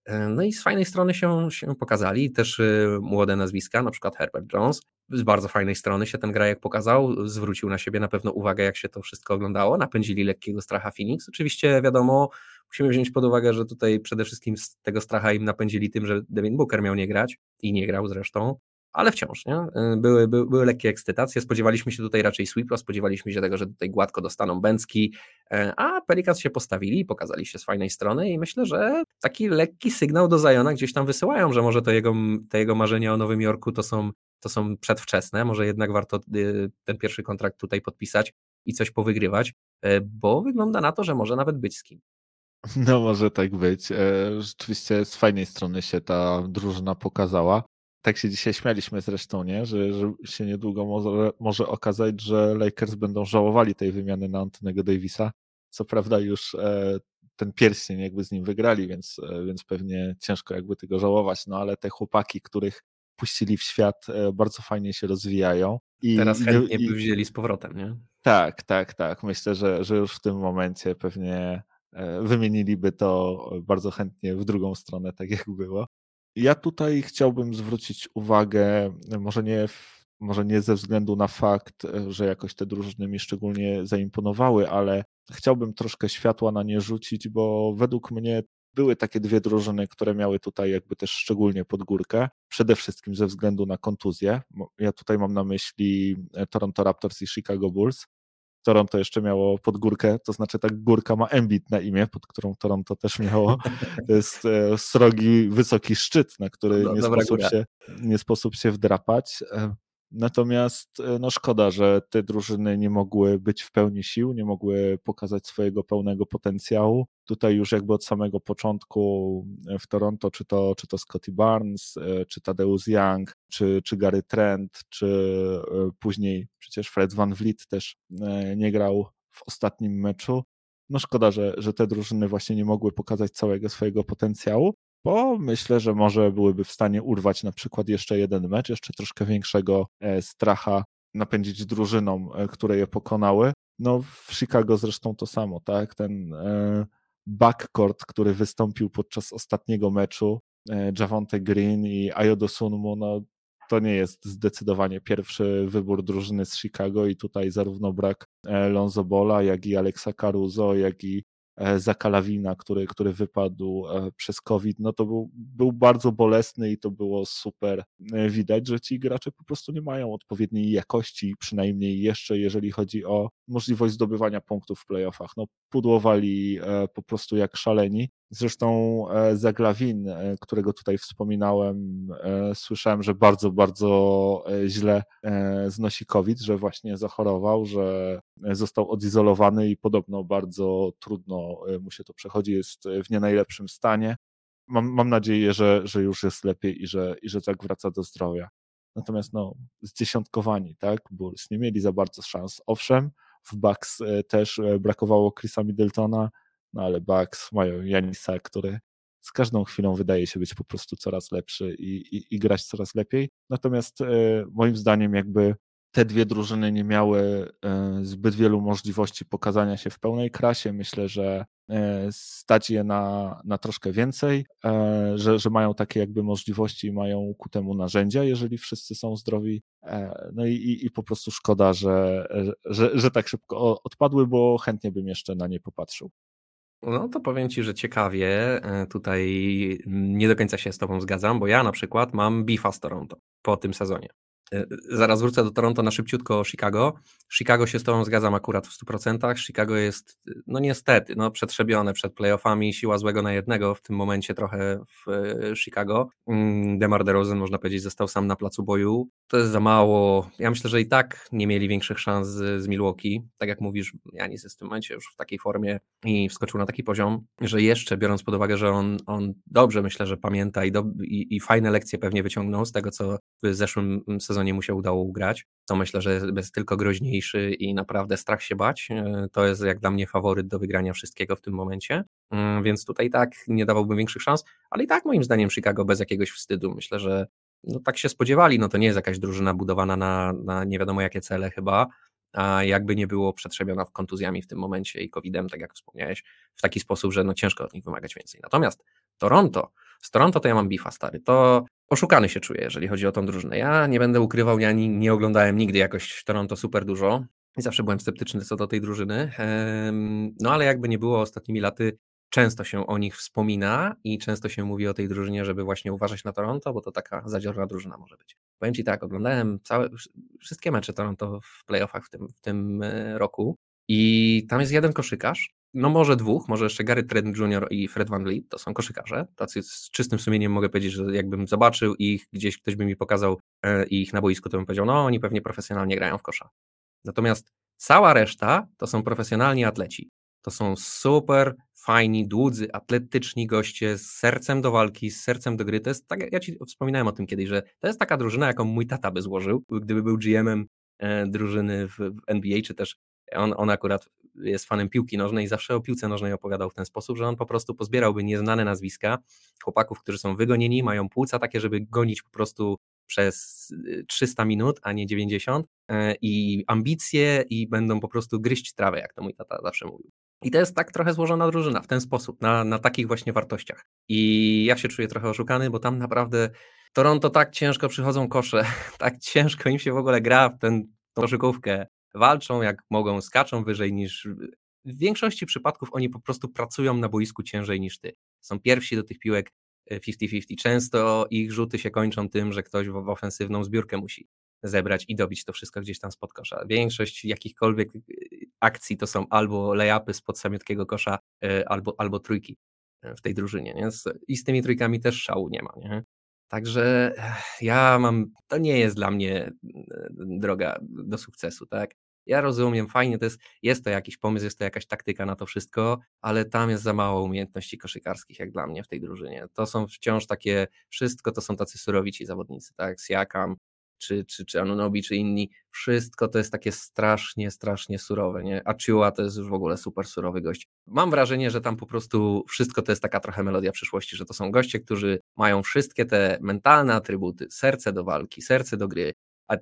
E, no i z fajnej strony się, się pokazali też y, młode nazwiska, na przykład Herbert Jones. Z bardzo fajnej strony się ten grajek pokazał, zwrócił na siebie na pewno uwagę, jak się to wszystko oglądało. Napędzili lekkiego stracha Phoenix. Oczywiście wiadomo, musimy wziąć pod uwagę, że tutaj przede wszystkim z tego stracha im napędzili tym, że Devin Booker miał nie grać i nie grał zresztą ale wciąż, nie? Y, były, były, były lekkie ekscytacje, spodziewaliśmy się tutaj raczej sweepa, spodziewaliśmy się tego, że tutaj gładko dostaną Bęcki, e, a Pelicans się postawili pokazali się z fajnej strony i myślę, że taki lekki sygnał do Zajona gdzieś tam wysyłają, że może to jego, te jego marzenia o Nowym Jorku to są, to są przedwczesne, może jednak warto y, ten pierwszy kontrakt tutaj podpisać i coś powygrywać, bo wygląda na to, że może nawet być z kim. No może tak być. E, rzeczywiście z fajnej strony się ta drużyna pokazała. Tak się dzisiaj śmialiśmy zresztą, nie? Że, że się niedługo może, może okazać, że Lakers będą żałowali tej wymiany na Antonego Davisa. Co prawda już e, ten pierścień jakby z nim wygrali, więc, e, więc pewnie ciężko jakby tego żałować, no ale te chłopaki, których puścili w świat, e, bardzo fajnie się rozwijają. I, Teraz chętnie i, by wzięli z powrotem, nie? Tak, tak, tak. Myślę, że, że już w tym momencie pewnie e, wymieniliby to bardzo chętnie w drugą stronę, tak jak było. Ja tutaj chciałbym zwrócić uwagę, może nie, może nie ze względu na fakt, że jakoś te drużyny mi szczególnie zaimponowały, ale chciałbym troszkę światła na nie rzucić, bo według mnie były takie dwie drużyny, które miały tutaj jakby też szczególnie pod górkę, przede wszystkim ze względu na kontuzję. Ja tutaj mam na myśli e, Toronto Raptors i Chicago Bulls. Toronto jeszcze miało pod górkę, to znaczy ta górka ma Embiid na imię, pod którą Toronto też miało. [laughs] To jest e, srogi, wysoki szczyt, na który no, nie, sposób się, nie sposób się wdrapać. Natomiast e, no szkoda, że te drużyny nie mogły być w pełni sił, nie mogły pokazać swojego pełnego potencjału. Tutaj już jakby od samego początku e, w Toronto, czy to, czy to Scotty Barnes, e, czy Tadeusz Young, czy, czy Gary Trent, czy później przecież Fred Van Vliet też nie grał w ostatnim meczu. No szkoda, że, że te drużyny właśnie nie mogły pokazać całego swojego potencjału bo myślę, że może byłyby w stanie urwać na przykład jeszcze jeden mecz, jeszcze troszkę większego e, stracha napędzić drużynom, e, które je pokonały. No w Chicago zresztą to samo, tak? Ten e, backcourt, który wystąpił podczas ostatniego meczu, Javonte Green i Ayodo Sunmu, no to nie jest zdecydowanie pierwszy wybór drużyny z Chicago i tutaj zarówno brak Lonzo Bola, jak i Alexa Caruso, jak i E, Zakalawina, który, który wypadł e, przez COVID, no to był, był bardzo bolesny i to było super e, widać, że ci gracze po prostu nie mają odpowiedniej jakości, przynajmniej jeszcze jeżeli chodzi o możliwość zdobywania punktów w playoffach. No, pudłowali po prostu jak szaleni. Zresztą Zaglawin, którego tutaj wspominałem, słyszałem, że bardzo, bardzo źle znosi COVID, że właśnie zachorował, że został odizolowany i podobno bardzo trudno mu się to przechodzi, jest w nie najlepszym stanie. Mam, mam nadzieję, że, że już jest lepiej i że, i że tak wraca do zdrowia. Natomiast no, zdziesiątkowani, tak? Bulls nie mieli za bardzo szans. Owszem, w Bucks e, też e, brakowało Chrisa Middletona, no ale Bucks mają Janisa, który z każdą chwilą wydaje się być po prostu coraz lepszy i, i, i grać coraz lepiej. Natomiast e, moim zdaniem jakby te dwie drużyny nie miały e, zbyt wielu możliwości pokazania się w pełnej krasie. Myślę, że e, stać je na, na troszkę więcej, e, że, że mają takie jakby możliwości i mają ku temu narzędzia, jeżeli wszyscy są zdrowi. No i, i, po prostu szkoda, że, że, że tak szybko odpadły, bo chętnie bym jeszcze na nie popatrzył. No to powiem Ci, że ciekawie. Tutaj nie do końca się z Tobą zgadzam, bo ja na przykład mam bifa z Toronto po tym sezonie. E, zaraz wrócę do Toronto na szybciutko o Chicago. Chicago się z Tobą zgadzam akurat w 100%. Chicago jest, no niestety, no przetrzebione przed playoffami, siła złego na jednego w tym momencie trochę w e, Chicago. Mm, Demar DeRozan, można powiedzieć, został sam na placu boju. To jest za mało. Ja myślę, że i tak nie mieli większych szans z, Milwaukee. Tak jak mówisz, Janis jest w tym momencie już w takiej formie i wskoczył na taki poziom, że jeszcze biorąc pod uwagę, że on, on dobrze myślę, że pamięta i, do, i, i fajne lekcje pewnie wyciągnął z tego, co w zeszłym sezonie mu się udało ugrać, to myślę, że jest tylko groźniejszy i naprawdę strach się bać. E, to jest jak dla mnie faworyt do wygrania wszystkiego w tym momencie. Mm, więc tutaj tak nie dawałbym większych szans, ale i tak moim zdaniem Chicago bez jakiegoś wstydu. Myślę, że no tak się spodziewali, no to nie jest jakaś drużyna budowana na, na nie wiadomo jakie cele chyba, a jakby nie było przetrzebiona w kontuzjami w tym momencie i COVID-em, tak jak wspomniałeś, w taki sposób, że no ciężko od nich wymagać więcej. Natomiast Toronto, z Toronto to ja mam bifa stary, to oszukany się czuję, jeżeli chodzi o tą drużynę. Ja nie będę ukrywał, ja nie, nie oglądałem nigdy jakoś Toronto super dużo i zawsze byłem sceptyczny co do tej drużyny, no ale jakby nie było ostatnimi laty, często się o nich wspomina i często się mówi o tej drużynie, żeby właśnie uważać na Toronto, bo to taka zadziorna drużyna może być. Powiem Ci tak, oglądałem całe, wszystkie mecze Toronto w playoffach w tym, w tym e, roku i tam jest jeden koszykarz, no może dwóch, może jeszcze Gary Trent Jr. i Fred Van Vliet, to są koszykarze, tacy z czystym sumieniem mogę powiedzieć, że jakbym zobaczył ich, gdzieś ktoś by mi pokazał e, ich na boisku, to bym powiedział, no oni pewnie profesjonalnie grają w kosza. Natomiast cała reszta to są profesjonalni atleci. To są super fajni, dłudzy, atletyczni goście z sercem do walki, z sercem do gry. To jest tak, ja ci wspominałem o tym kiedyś, że to jest taka drużyna, jaką mój tata by złożył, gdyby był GM-em e, drużyny w NBA, czy też on, on akurat jest fanem piłki nożnej i zawsze o piłce nożnej opowiadał w ten sposób, że on po prostu pozbierałby nieznane nazwiska chłopaków, którzy są wygonieni, mają płuca takie, żeby gonić po prostu przez 300 y, minut, a nie 90 e, i ambicje i będą po prostu gryźć trawę, jak to mój tata zawsze mówił. I to jest tak trochę złożona drużyna w ten sposób, na, na takich właśnie wartościach. I ja się czuję trochę oszukany, bo tam naprawdę Toronto tak ciężko przychodzą kosze, [laughs] tak ciężko im się w ogóle gra w tę koszykówkę. Walczą jak mogą, skaczą wyżej niż. W większości przypadków oni po prostu pracują na boisku ciężej niż ty. Są pierwsi do tych piłek 50-50. E, Często ich rzuty się kończą tym, że ktoś w, w ofensywną zbiórkę musi zebrać i dobić to wszystko gdzieś tam spod kosza. Większość jakichkolwiek y, akcji to są albo layupy spod samiutkiego kosza, y, albo, albo trójki y, w tej drużynie. Nie? I z tymi trójkami też szału nie ma. Nie? Także ja mam, to nie jest dla mnie droga do sukcesu, tak? Ja rozumiem, fajnie, to jest, jest to jakiś pomysł, jest to jakaś taktyka na to wszystko, ale tam jest za mało umiejętności koszykarskich, jak dla mnie w tej drużynie. To są wciąż takie, wszystko to są tacy surowici zawodnicy, tak? Siakam, czy, czy, czy Anunobi, czy inni, wszystko to jest takie strasznie, strasznie surowe, nie? A Chiua to jest już w ogóle super surowy gość. Mam wrażenie, że tam po prostu wszystko to jest taka trochę melodia przyszłości, że to są goście, którzy mają wszystkie te mentalne atrybuty, serce do walki, serce do gry,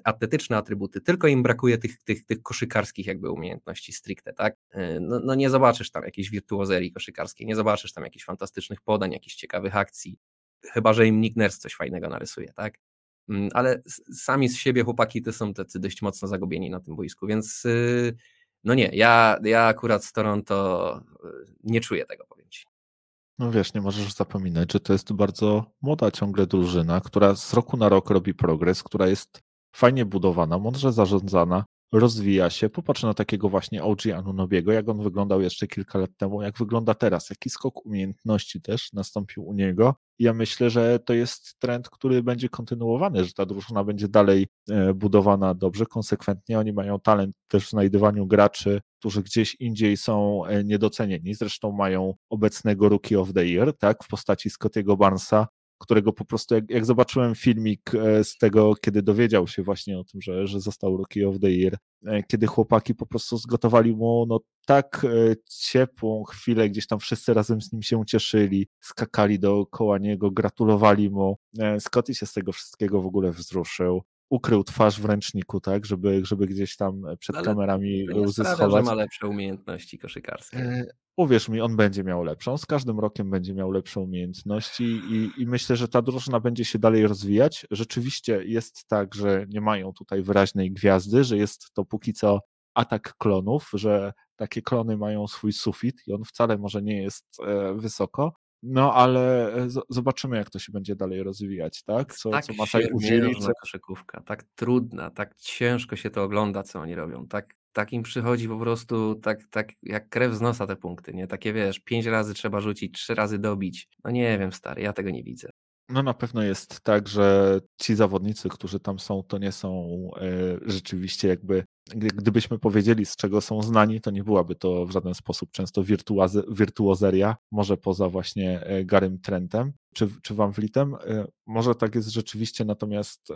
atletyczne atrybuty, tylko im brakuje tych, tych, tych koszykarskich jakby umiejętności stricte, tak? Y, no, no nie zobaczysz tam jakiejś wirtuozerii koszykarskiej, nie zobaczysz tam jakichś fantastycznych podań, jakichś ciekawych akcji, chyba, że im Nick Nurse coś fajnego narysuje, tak? Mm, ale sami z siebie chłopaki to są tacy dość mocno zagubieni na tym boisku, więc y, no nie, ja, ja akurat z Toronto y, nie czuję tego, powiem Ci. No wiesz, nie możesz zapominać, że to jest bardzo młoda ciągle drużyna, która z roku na rok robi progres, która jest fajnie budowana, mądrze zarządzana, rozwija się. Popatrz na takiego właśnie OG Anunobiego, jak on wyglądał jeszcze kilka lat temu, jak wygląda teraz, jaki skok umiejętności też nastąpił u niego. Ja myślę, że to jest trend, który będzie kontynuowany, że ta drużyna będzie dalej e, budowana dobrze, konsekwentnie. Oni mają talent też w znajdywaniu graczy, którzy gdzieś indziej są e, niedocenieni. Zresztą mają obecnego Rookie of the Year, tak, w postaci Scottiego Barnesa, którego po prostu, jak, jak, zobaczyłem filmik e, z tego, kiedy dowiedział się właśnie o tym, że, że został Rookie of the Year, e, kiedy chłopaki po prostu zgotowali mu no, tak e, ciepłą chwilę, gdzieś tam wszyscy razem z nim się cieszyli, skakali dookoła niego, gratulowali mu. Scotty się z tego wszystkiego w ogóle wzruszył ukrył twarz w ręczniku, tak, żeby, żeby gdzieś tam przed Ale kamerami łzy schować. że ma lepsze umiejętności koszykarskie uwierz mi, on będzie miał lepszą. Z każdym rokiem będzie miał lepsze umiejętności i, i, myślę, że ta drużyna będzie się dalej rozwijać. Rzeczywiście jest tak, że nie mają tutaj wyraźnej gwiazdy, że jest to póki co atak klonów, że takie klony mają swój sufit i on wcale może nie jest e, wysoko. No, ale e, zobaczymy, jak to się będzie dalej rozwijać, tak? Co, tak co użyli. Co... koszykówka, tak trudna, tak ciężko się to ogląda, co oni robią, tak tak im przychodzi po prostu tak, tak jak krew z nosa te punkty, nie? Takie wiesz, pięć razy trzeba rzucić, trzy razy dobić. No nie wiem, stary, ja tego nie widzę. No na pewno jest tak, że ci zawodnicy, którzy tam są, to nie są e, rzeczywiście jakby, gdybyśmy powiedzieli z czego są znani, to nie byłaby to w żaden sposób często wirtuozeria, może poza właśnie e, Garym Trentem czy, czy Van Vlietem. E, może tak jest rzeczywiście, natomiast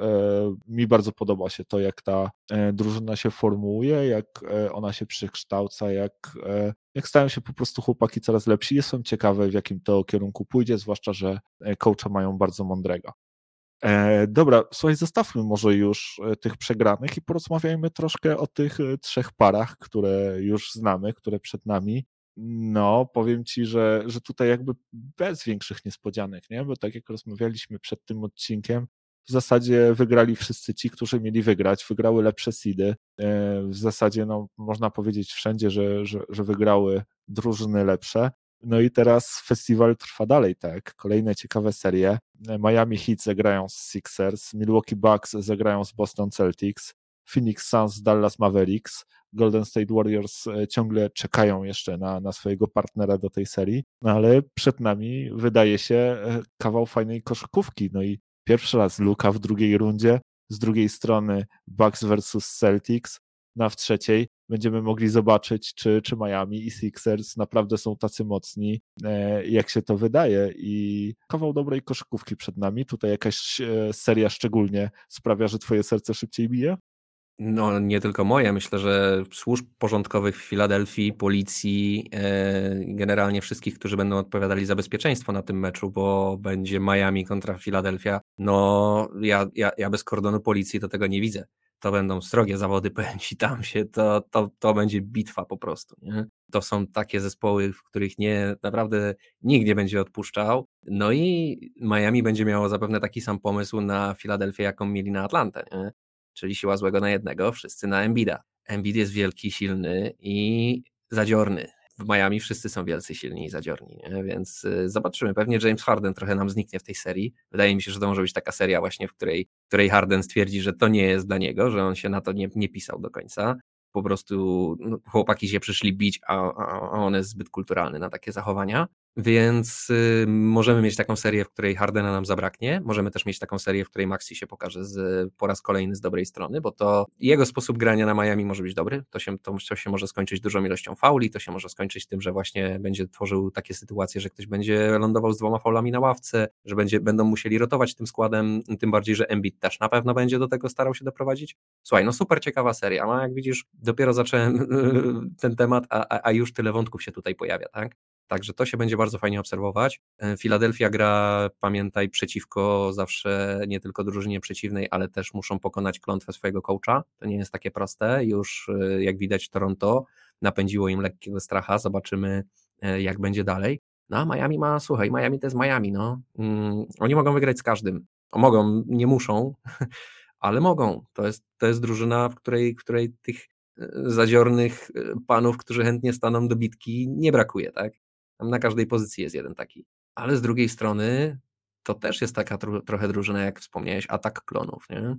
mi bardzo podoba się to, jak ta drużyna się formułuje, jak ona się przekształca, jak, jak stają się po prostu chłopaki coraz lepsi. Jestem ciekawy, w jakim to kierunku pójdzie, zwłaszcza, że coacha mają bardzo mądrego. E, dobra, słuchaj, zostawmy może już e, tych przegranych i porozmawiajmy troszkę o tych e, trzech parach, które już znamy, które przed nami. No, powiem ci, że, że tutaj jakby bez większych niespodzianek, nie? Bo tak jak rozmawialiśmy przed tym odcinkiem, w zasadzie wygrali wszyscy ci, którzy mieli wygrać, wygrały lepsze seedy. W zasadzie, no, można powiedzieć wszędzie, że, że, że wygrały drużyny lepsze. No i teraz festiwal trwa dalej, tak? Kolejne ciekawe serie. Miami Heat zagrają z Sixers, Milwaukee Bucks zagrają z Boston Celtics, Phoenix Suns, Dallas Mavericks, Golden State Warriors e, ciągle czekają jeszcze na, na swojego partnera do tej serii, no ale przed nami wydaje się e, kawał fajnej koszykówki. No i pierwszy raz Luka w drugiej rundzie, z drugiej strony Bucks versus Celtics, na w trzeciej będziemy mogli zobaczyć, czy, czy Miami i Sixers naprawdę są tacy mocni, e, jak się to wydaje. I kawał dobrej koszykówki przed nami. Tutaj jakaś e, seria szczególnie sprawia, że twoje serce szybciej bije? No, nie tylko moje. Myślę, że służb porządkowych w Filadelfii, policji, e, generalnie wszystkich, którzy będą odpowiadali za bezpieczeństwo na tym meczu, bo będzie Miami kontra Filadelfia. No, ja, ja, ja bez kordonu policji to tego nie widzę. To będą srogie zawody, [laughs] powiem ci, tam się, to, to, to będzie bitwa po prostu. Nie? To są takie zespoły, w których nie, naprawdę nikt nie będzie odpuszczał. No i Miami będzie miało zapewne taki sam pomysł na Filadelfię, jaką mieli na Atlantę. Nie? Czyli siła złego na jednego, wszyscy na Embida. Embiid jest wielki, silny i zadziorny. W Miami wszyscy są wielcy, silni i zadziorni, nie? więc y, zobaczymy. Pewnie James Harden trochę nam zniknie w tej serii. Wydaje mi się, że to może być taka seria właśnie, w której, w której Harden stwierdzi, że to nie jest dla niego, że on się na to nie, nie pisał do końca. Po prostu no, chłopaki się przyszli bić, a, a on jest zbyt kulturalny na takie zachowania. Więc y, możemy mieć taką serię, w której Hardena nam zabraknie. Możemy też mieć taką serię, w której Maxi się pokaże z, po raz kolejny z dobrej strony, bo to jego sposób grania na Miami może być dobry. To się, to, to się może skończyć dużą ilością fauli, to się może skończyć tym, że właśnie będzie tworzył takie sytuacje, że ktoś będzie lądował z dwoma faulami na ławce, że będzie, będą musieli rotować tym składem, tym bardziej, że Embiid też na pewno będzie do tego starał się doprowadzić. Słuchaj, no super ciekawa seria, a jak widzisz, dopiero zacząłem [laughs] ten temat, a, a już tyle wątków się tutaj pojawia, tak? Także to się będzie bardzo fajnie obserwować. E, Filadelfia gra, pamiętaj, przeciwko zawsze nie tylko drużynie przeciwnej, ale też muszą pokonać klątwę swojego coacha. To nie jest takie proste. Już e, jak widać Toronto napędziło im lekkiego stracha. Zobaczymy e, jak będzie dalej. No a Miami ma, słuchaj, Miami to jest Miami, no. Mm, oni mogą wygrać z każdym. Mogą, nie muszą, [laughs] ale mogą. To jest, to jest drużyna, w której, w której tych zadziornych panów, którzy chętnie staną do bitki, nie brakuje, tak? Tam na każdej pozycji jest jeden taki. Ale z drugiej strony to też jest taka tro, trochę drużyna, jak wspomniałeś, atak klonów, nie?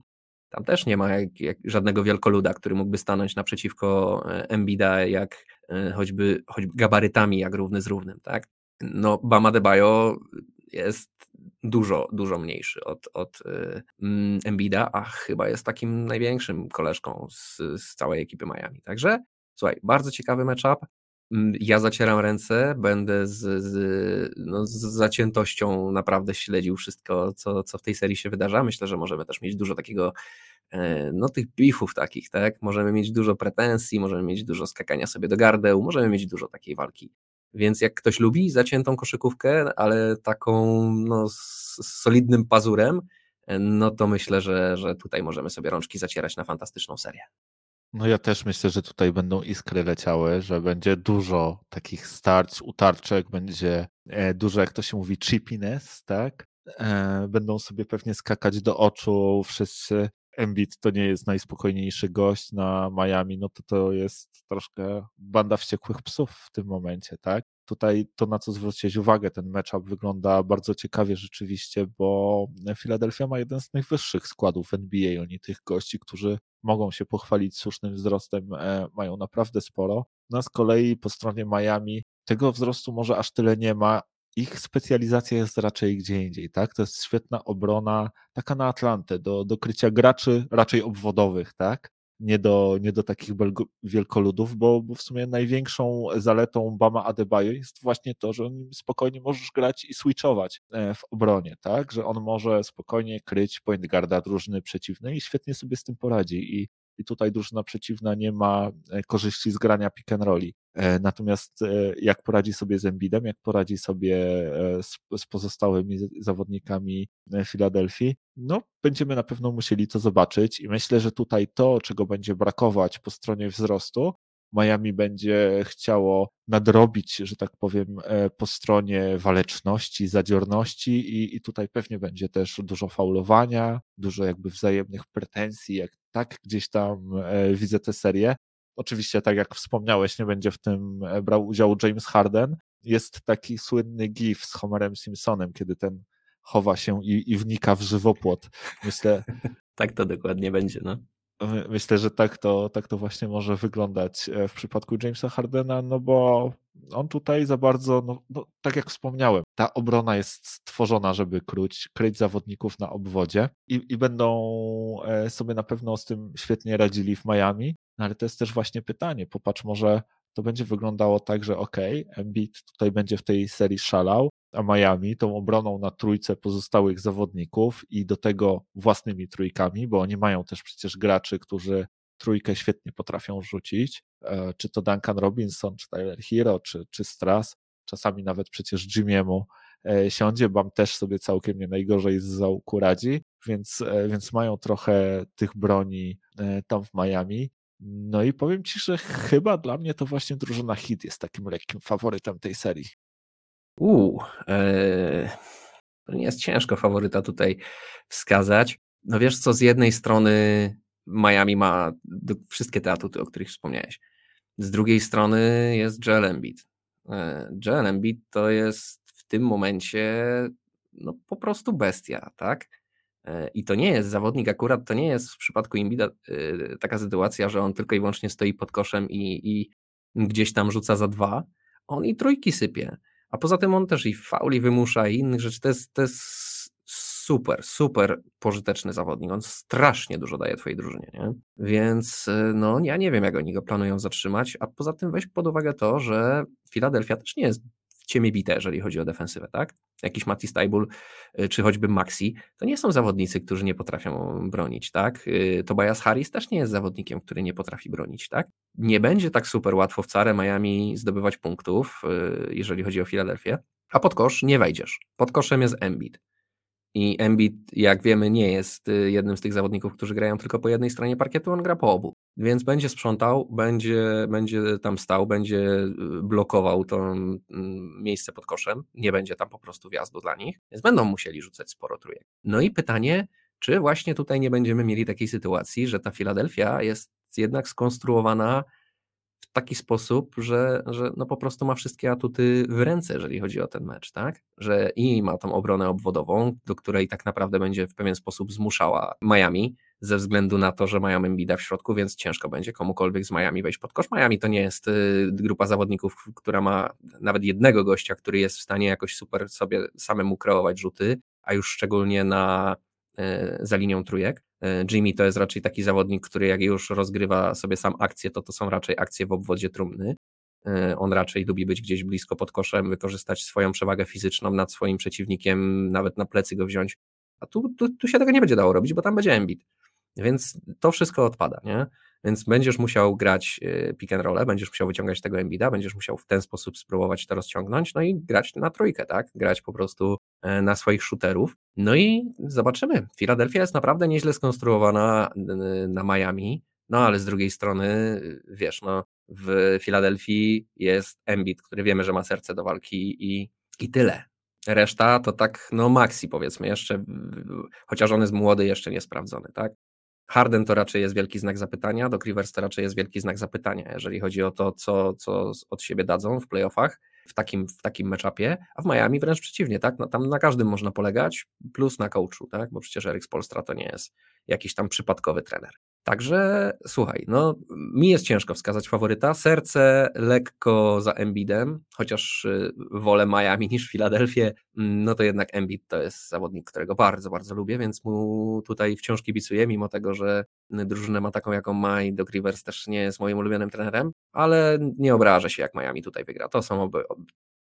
Tam też nie ma jak, jak żadnego wielkoluda, który mógłby stanąć naprzeciwko e, Embida, jak e, choćby, choćby gabarytami, jak równy z równym, tak? No, Bama de Bayo jest dużo, dużo mniejszy od, od um, Embida, a chyba jest takim największym koleżką z, z całej ekipy Miami. Także słuchaj, bardzo ciekawy matchup. Mm, ja zacieram ręce, będę z, z, no, z zaciętością naprawdę śledził wszystko, co, co w tej serii się wydarza. Myślę, że możemy też mieć dużo takiego, e, no tych beefów takich, tak? Możemy mieć dużo pretensji, możemy mieć dużo skakania sobie do gardeł, możemy mieć dużo takiej walki. Więc jak ktoś lubi zaciętą koszykówkę, ale taką no, z solidnym pazurem, e, no to myślę, że, że tutaj możemy sobie rączki zacierać na fantastyczną serię. No ja też myślę, że tutaj będą iskry leciały, że będzie dużo takich starć, utarczek, będzie e, dużo, jak to się mówi, chippiness, tak? E, będą sobie pewnie skakać do oczu wszyscy. Embiid to nie jest najspokojniejszy gość na Miami, no to to jest troszkę banda wściekłych psów w tym momencie, tak? Tutaj to, na co zwróciłeś uwagę, ten matchup wygląda bardzo ciekawie rzeczywiście, bo Philadelphia ma jeden z najwyższych składów NBA. Oni tych gości, którzy mogą się pochwalić słusznym wzrostem, e, mają naprawdę sporo. No z kolei po stronie Miami tego wzrostu może aż tyle nie ma. Ich specjalizacja jest raczej gdzie indziej, tak? To jest świetna obrona, taka na Atlantę, do, do krycia graczy raczej obwodowych, tak? Nie do, nie do takich wielkoludów, bo, bo w sumie największą zaletą Bama Adebayo jest właśnie to, że on spokojnie możesz grać i switchować e, w obronie, tak, że on może spokojnie kryć point guarda drużyny przeciwnej i świetnie sobie z tym poradzi i i tutaj drużyna przeciwna nie ma e, korzyści z grania pick and rolli. E, natomiast e, jak poradzi sobie z Embidem, jak poradzi sobie z, z pozostałymi zawodnikami Filadelfii, no będziemy na pewno musieli to zobaczyć i myślę, że tutaj to, czego będzie brakować po stronie wzrostu, Miami będzie chciało nadrobić, że tak powiem, e, po stronie waleczności, zadziorności i, i tutaj pewnie będzie też dużo faulowania, dużo jakby wzajemnych pretensji, jak tak gdzieś tam e, widzę tę serię. Oczywiście, tak jak wspomniałeś, nie będzie w tym e, brał udziału James Harden. Jest taki słynny gif z Homerem Simpsonem, kiedy ten chowa się i, i wnika w żywopłot. Myślę. [laughs] tak to dokładnie będzie, no. Myślę, że tak to, tak to właśnie może wyglądać e, w przypadku Jamesa Hardena, no bo on tutaj za bardzo, no, no, tak jak wspomniałem, ta obrona jest stworzona, żeby króć, kryć zawodników na obwodzie i, i będą e, sobie na pewno z tym świetnie radzili w Miami. No ale to jest też właśnie pytanie. Popatrz, może to będzie wyglądało tak, że ok, Embiid tutaj będzie w tej serii szalał, a Miami tą obroną na trójce pozostałych zawodników i do tego własnymi trójkami, bo oni mają też przecież graczy, którzy trójkę świetnie potrafią rzucić, e, czy to Duncan Robinson, czy Tyler Hero, czy, czy Strass, czasami nawet przecież Jimiemu e, siądzie, Bam też sobie całkiem nie najgorzej z zaułku radzi, więc, e, więc mają trochę tych broni tam w Miami. No i powiem Ci, że chyba dla mnie to właśnie drużyna Hit jest takim lekkim faworytem tej serii. Uuu, to nie jest ciężko faworyta tutaj wskazać. No wiesz co, z jednej strony Miami ma wszystkie te atuty, o których wspomniałeś. Z drugiej strony jest Joel Embiid. E, Joel Embiid to jest w tym momencie no, po prostu bestia, tak? E, I to nie jest zawodnik, akurat to nie jest w przypadku Imbida e, taka sytuacja, że on tylko i wyłącznie stoi pod koszem i, i gdzieś tam rzuca za dwa. On i trójki sypie. A poza tym on też i fauli wymusza i innych rzeczy. To jest, to jest super, super pożyteczny zawodnik. On strasznie dużo daje twojej drużynie, nie? Więc e, no ja nie wiem, jak oni go planują zatrzymać, a poza tym weź pod uwagę to, że Philadelphia też nie jest ciemię bite, jeżeli chodzi o defensywę, tak? Jakiś Mati Stajbul, y, czy choćby Maxi, to nie są zawodnicy, którzy nie potrafią bronić, tak? Y, Tobias Harris też nie jest zawodnikiem, który nie potrafi bronić, tak? Nie będzie tak super łatwo w Miami zdobywać punktów, y, jeżeli chodzi o Filadelfię, a pod kosz nie wejdziesz. Pod koszem jest Embiid. I Embiid, jak wiemy, nie jest y, jednym z tych zawodników, którzy grają tylko po jednej stronie parkietu, on gra po obu. Więc będzie sprzątał, będzie, będzie tam stał, będzie y, blokował to mm, miejsce pod koszem, nie będzie tam po prostu wjazdu dla nich, więc będą musieli rzucać sporo trójek. No i pytanie, czy właśnie tutaj nie będziemy mieli takiej sytuacji, że ta Filadelfia jest jednak skonstruowana taki sposób, że, że no po prostu ma wszystkie atuty w ręce, jeżeli chodzi o ten mecz, tak? Że i ma tą obronę obwodową, do której tak naprawdę będzie w pewien sposób zmuszała Miami, ze względu na to, że mają Embida w środku, więc ciężko będzie komukolwiek z Miami wejść pod kosz. Miami to nie jest y, grupa zawodników, która ma nawet jednego gościa, który jest w stanie jakoś super sobie samemu kreować rzuty, a już szczególnie na E, za linią trójek. E, Jimmy to jest raczej taki zawodnik, który jak już rozgrywa sobie sam akcje, to to są raczej akcje w obwodzie trumny. E, on raczej lubi być gdzieś blisko pod koszem, wykorzystać swoją przewagę fizyczną nad swoim przeciwnikiem, nawet na plecy go wziąć. A tu, tu, tu się tego nie będzie dało robić, bo tam będzie Embiid. Więc to wszystko odpada, nie? Więc będziesz musiał grać y, pick and roll, będziesz musiał wyciągać tego Embida, będziesz musiał w ten sposób spróbować to rozciągnąć, no i grać na trójkę, tak? Grać po prostu e, na swoich shooterów. No i zobaczymy. Philadelphia jest naprawdę nieźle skonstruowana na Miami, no ale z drugiej strony, wiesz, no w Filadelfii jest Embiid, który wiemy, że ma serce do walki i, i tyle. Reszta to tak, no maxi powiedzmy, jeszcze, chociaż on jest młody, jeszcze niesprawdzony, tak? Harden to raczej jest wielki znak zapytania, Doc Rivers to raczej jest wielki znak zapytania, jeżeli chodzi o to, co, co od siebie dadzą w playoffach w takim, w takim meczapie, a w Miami wręcz przeciwnie, tak? No, tam na każdym można polegać, plus na coachu, tak? Bo przecież Erik Spolstra to nie jest jakiś tam przypadkowy trener. Także słuchaj, no mi jest ciężko wskazać faworyta. Serce lekko za Embidem, chociaż y, wolę Miami niż Filadelfię, mm, no to jednak Embiid to jest zawodnik, którego bardzo, bardzo lubię, więc mu tutaj wciąż kibicuję, mimo tego, że drużynę ma taką, jaką ma i Doc Rivers też nie jest moim ulubionym trenerem, ale nie obrażę się, jak Miami tutaj wygra. To są oby,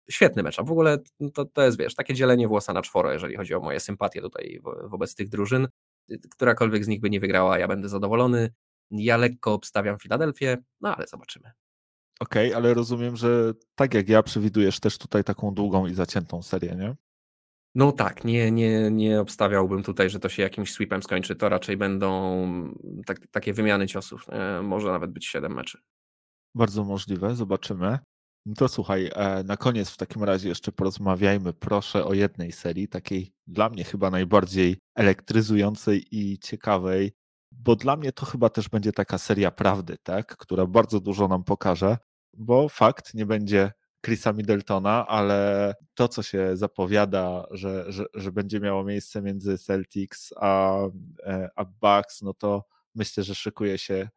świetny mecz. W ogóle to, to jest, wiesz, takie dzielenie włosa na czworo, jeżeli chodzi o moje sympatie tutaj wo, wobec tych drużyn którakolwiek z nich by nie wygrała, ja będę zadowolony. Ja lekko obstawiam Filadelfię, no ale zobaczymy. Okej, okay, ale rozumiem, że tak jak ja przewidujesz też tutaj taką długą i zaciętą serię, nie? No tak, nie, nie, nie obstawiałbym tutaj, że to się jakimś sweepem skończy. To raczej będą tak, takie wymiany ciosów. Może nawet być 7 meczy. Bardzo możliwe, zobaczymy. No to słuchaj, e, na koniec w takim razie jeszcze porozmawiajmy proszę o jednej serii, takiej dla mnie chyba najbardziej elektryzującej i ciekawej, bo dla mnie to chyba też będzie taka seria prawdy, tak, która bardzo dużo nam pokaże, bo fakt nie będzie Chrisa Middletona, ale to, co się zapowiada, że, że, że będzie miało miejsce między Celtics a, e, a Bucks, no to myślę, że szykuje się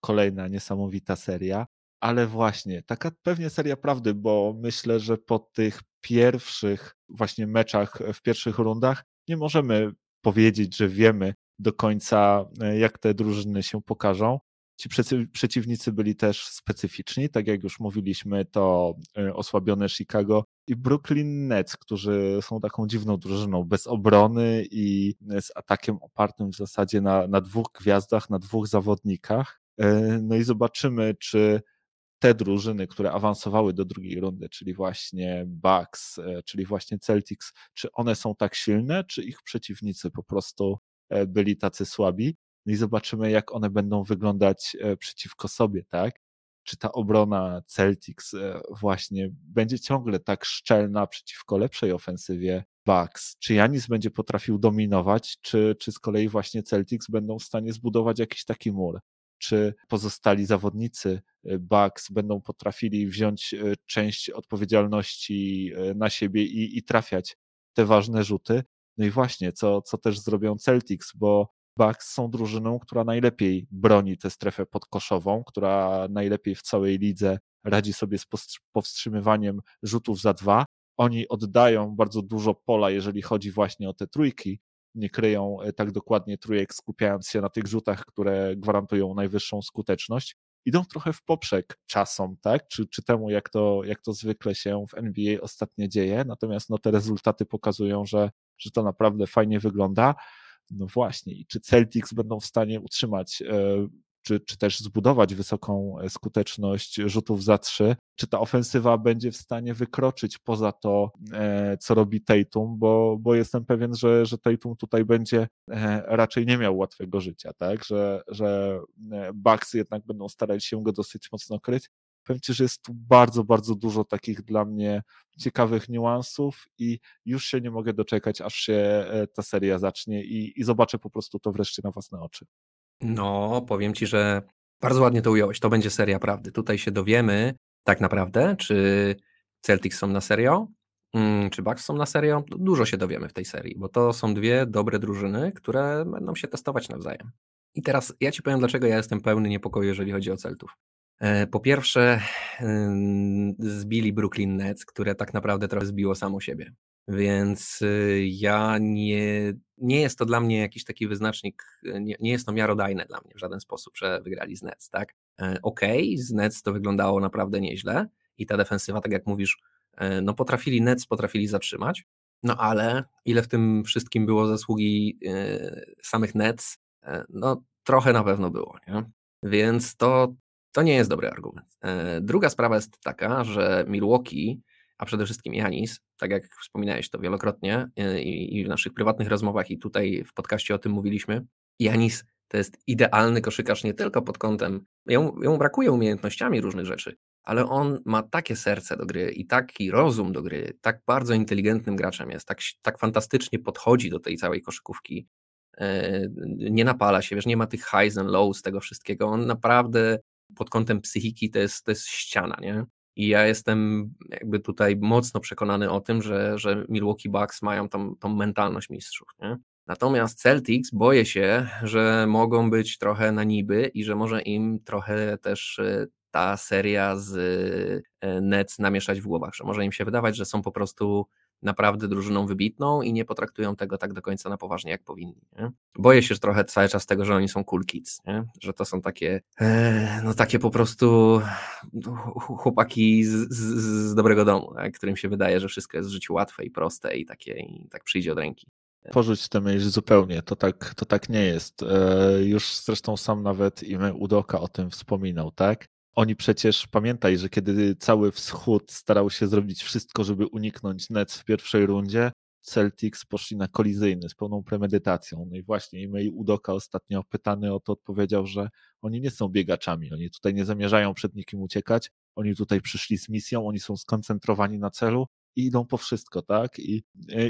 kolejna niesamowita seria ale właśnie, taka pewnie seria prawdy, bo myślę, że po tych pierwszych właśnie meczach w pierwszych rundach nie możemy powiedzieć, że wiemy do końca, e, jak te drużyny się pokażą. Ci przeciwnicy byli też specyficzni, tak jak już mówiliśmy, to e, osłabione Chicago i Brooklyn Nets, którzy są taką dziwną drużyną, bez obrony i z atakiem opartym w zasadzie na, na dwóch gwiazdach, na dwóch zawodnikach. E, no i zobaczymy, czy te drużyny, które awansowały do drugiej rundy, czyli właśnie Bucks, e, czyli właśnie Celtics, czy one są tak silne, czy ich przeciwnicy po prostu byli tacy słabi? No i zobaczymy, jak one będą wyglądać e, przeciwko sobie, tak? Czy ta obrona Celtics e, właśnie będzie ciągle tak szczelna przeciwko lepszej ofensywie Bucks? Czy Janis będzie potrafił dominować, czy, czy z kolei właśnie Celtics będą w stanie zbudować jakiś taki mur? Czy pozostali zawodnicy e, Bucks będą potrafili wziąć część odpowiedzialności na siebie i, i trafiać te ważne rzuty? No i właśnie, co, co też zrobią Celtics, bo Bucks są drużyną, która najlepiej broni tę strefę podkoszową, która najlepiej w całej lidze radzi sobie z powstrzymywaniem rzutów za dwa. Oni oddają bardzo dużo pola, jeżeli chodzi właśnie o te trójki. Nie kryją e, tak dokładnie trójek, skupiając się na tych rzutach, które gwarantują najwyższą skuteczność. Idą trochę w poprzek czasom, tak? Czy, czy temu, jak to, jak to zwykle się w NBA ostatnio dzieje. Natomiast no, te rezultaty pokazują, że, że to naprawdę fajnie wygląda. No właśnie, i czy Celtics będą w stanie utrzymać, e, czy, czy też zbudować wysoką e, skuteczność rzutów za trzy? Czy ta ofensywa będzie w stanie wykroczyć poza to, e, co robi Tatum, bo, bo jestem pewien, że, że Tatum tutaj będzie raczej nie miał łatwego życia, tak? Że, że Bucks jednak będą starali się go dosyć mocno kryć powiem Ci, że jest tu bardzo, bardzo dużo takich dla mnie ciekawych niuansów i już się nie mogę doczekać, aż się e, ta seria zacznie i, i zobaczę po prostu to wreszcie na własne oczy. No, powiem Ci, że bardzo ładnie to ująłeś. To będzie seria prawdy. Tutaj się dowiemy tak naprawdę, czy Celtics są na serio, mm, czy Bucks są na serio. Dużo się dowiemy w tej serii, bo to są dwie dobre drużyny, które będą się testować nawzajem. I teraz ja Ci powiem, dlaczego ja jestem pełny niepokoju, jeżeli chodzi o Celtów. E, po pierwsze, zbili Brooklyn Nets, które tak naprawdę trochę zbiło samo siebie. Więc y, ja nie, nie jest to dla mnie jakiś taki wyznacznik, nie, nie jest to miarodajne dla mnie w żaden sposób, że wygrali z Nets, tak? E, okej, okay, z Nets to wyglądało naprawdę nieźle i ta defensywa, tak jak mówisz, e, no potrafili Nets, potrafili zatrzymać, no ale ile w tym wszystkim było zasługi samych Nets, no trochę na pewno było, nie? Więc to to nie jest dobry argument. E, druga sprawa jest taka, że Milwaukee, a przede wszystkim Janis, tak jak wspominałeś to wielokrotnie e, i w naszych prywatnych rozmowach i tutaj w podcaście o tym mówiliśmy, Janis to jest idealny koszykarz nie tylko pod kątem, jemu brakuje umiejętnościami różnych rzeczy, ale on ma takie serce do gry i taki rozum do gry, tak bardzo inteligentnym graczem jest, tak, tak fantastycznie podchodzi do tej całej koszykówki, e, nie napala się, wiesz, nie ma tych highs and lows tego wszystkiego, on naprawdę pod kątem psychiki to jest, to jest ściana, nie? I ja jestem jakby tutaj mocno przekonany o tym, że, że Milwaukee Bucks mają tą, tą mentalność mistrzów, nie? Natomiast Celtics boję się, że mogą być trochę na niby i że może im trochę też e, ta seria z e, Nets namieszać w głowach, że może im się wydawać, że są po prostu naprawdę drużyną wybitną i nie potraktują tego tak do końca na poważnie, jak powinni. Nie? Boję się trochę cały czas tego, że oni są cool kids, nie? że to są takie, e, no takie po prostu chłopaki z, z, z dobrego domu, tak? którym się wydaje, że wszystko jest w życiu łatwe i proste i takie i tak przyjdzie od ręki. Porzuć tę myśl zupełnie, to tak, to tak nie jest. E, już zresztą sam nawet Ime Udoka o tym wspominał, tak? Oni przecież, pamiętaj, że kiedy cały wschód starał się zrobić wszystko, żeby uniknąć Nets w pierwszej rundzie, Celtics poszli na kolizyjny z pełną premedytacją. No i właśnie Imei Udoka ostatnio pytany o to odpowiedział, że oni nie są biegaczami, oni tutaj nie zamierzają przed nikim uciekać, oni tutaj przyszli z misją, oni są skoncentrowani na celu i idą po wszystko, tak? I,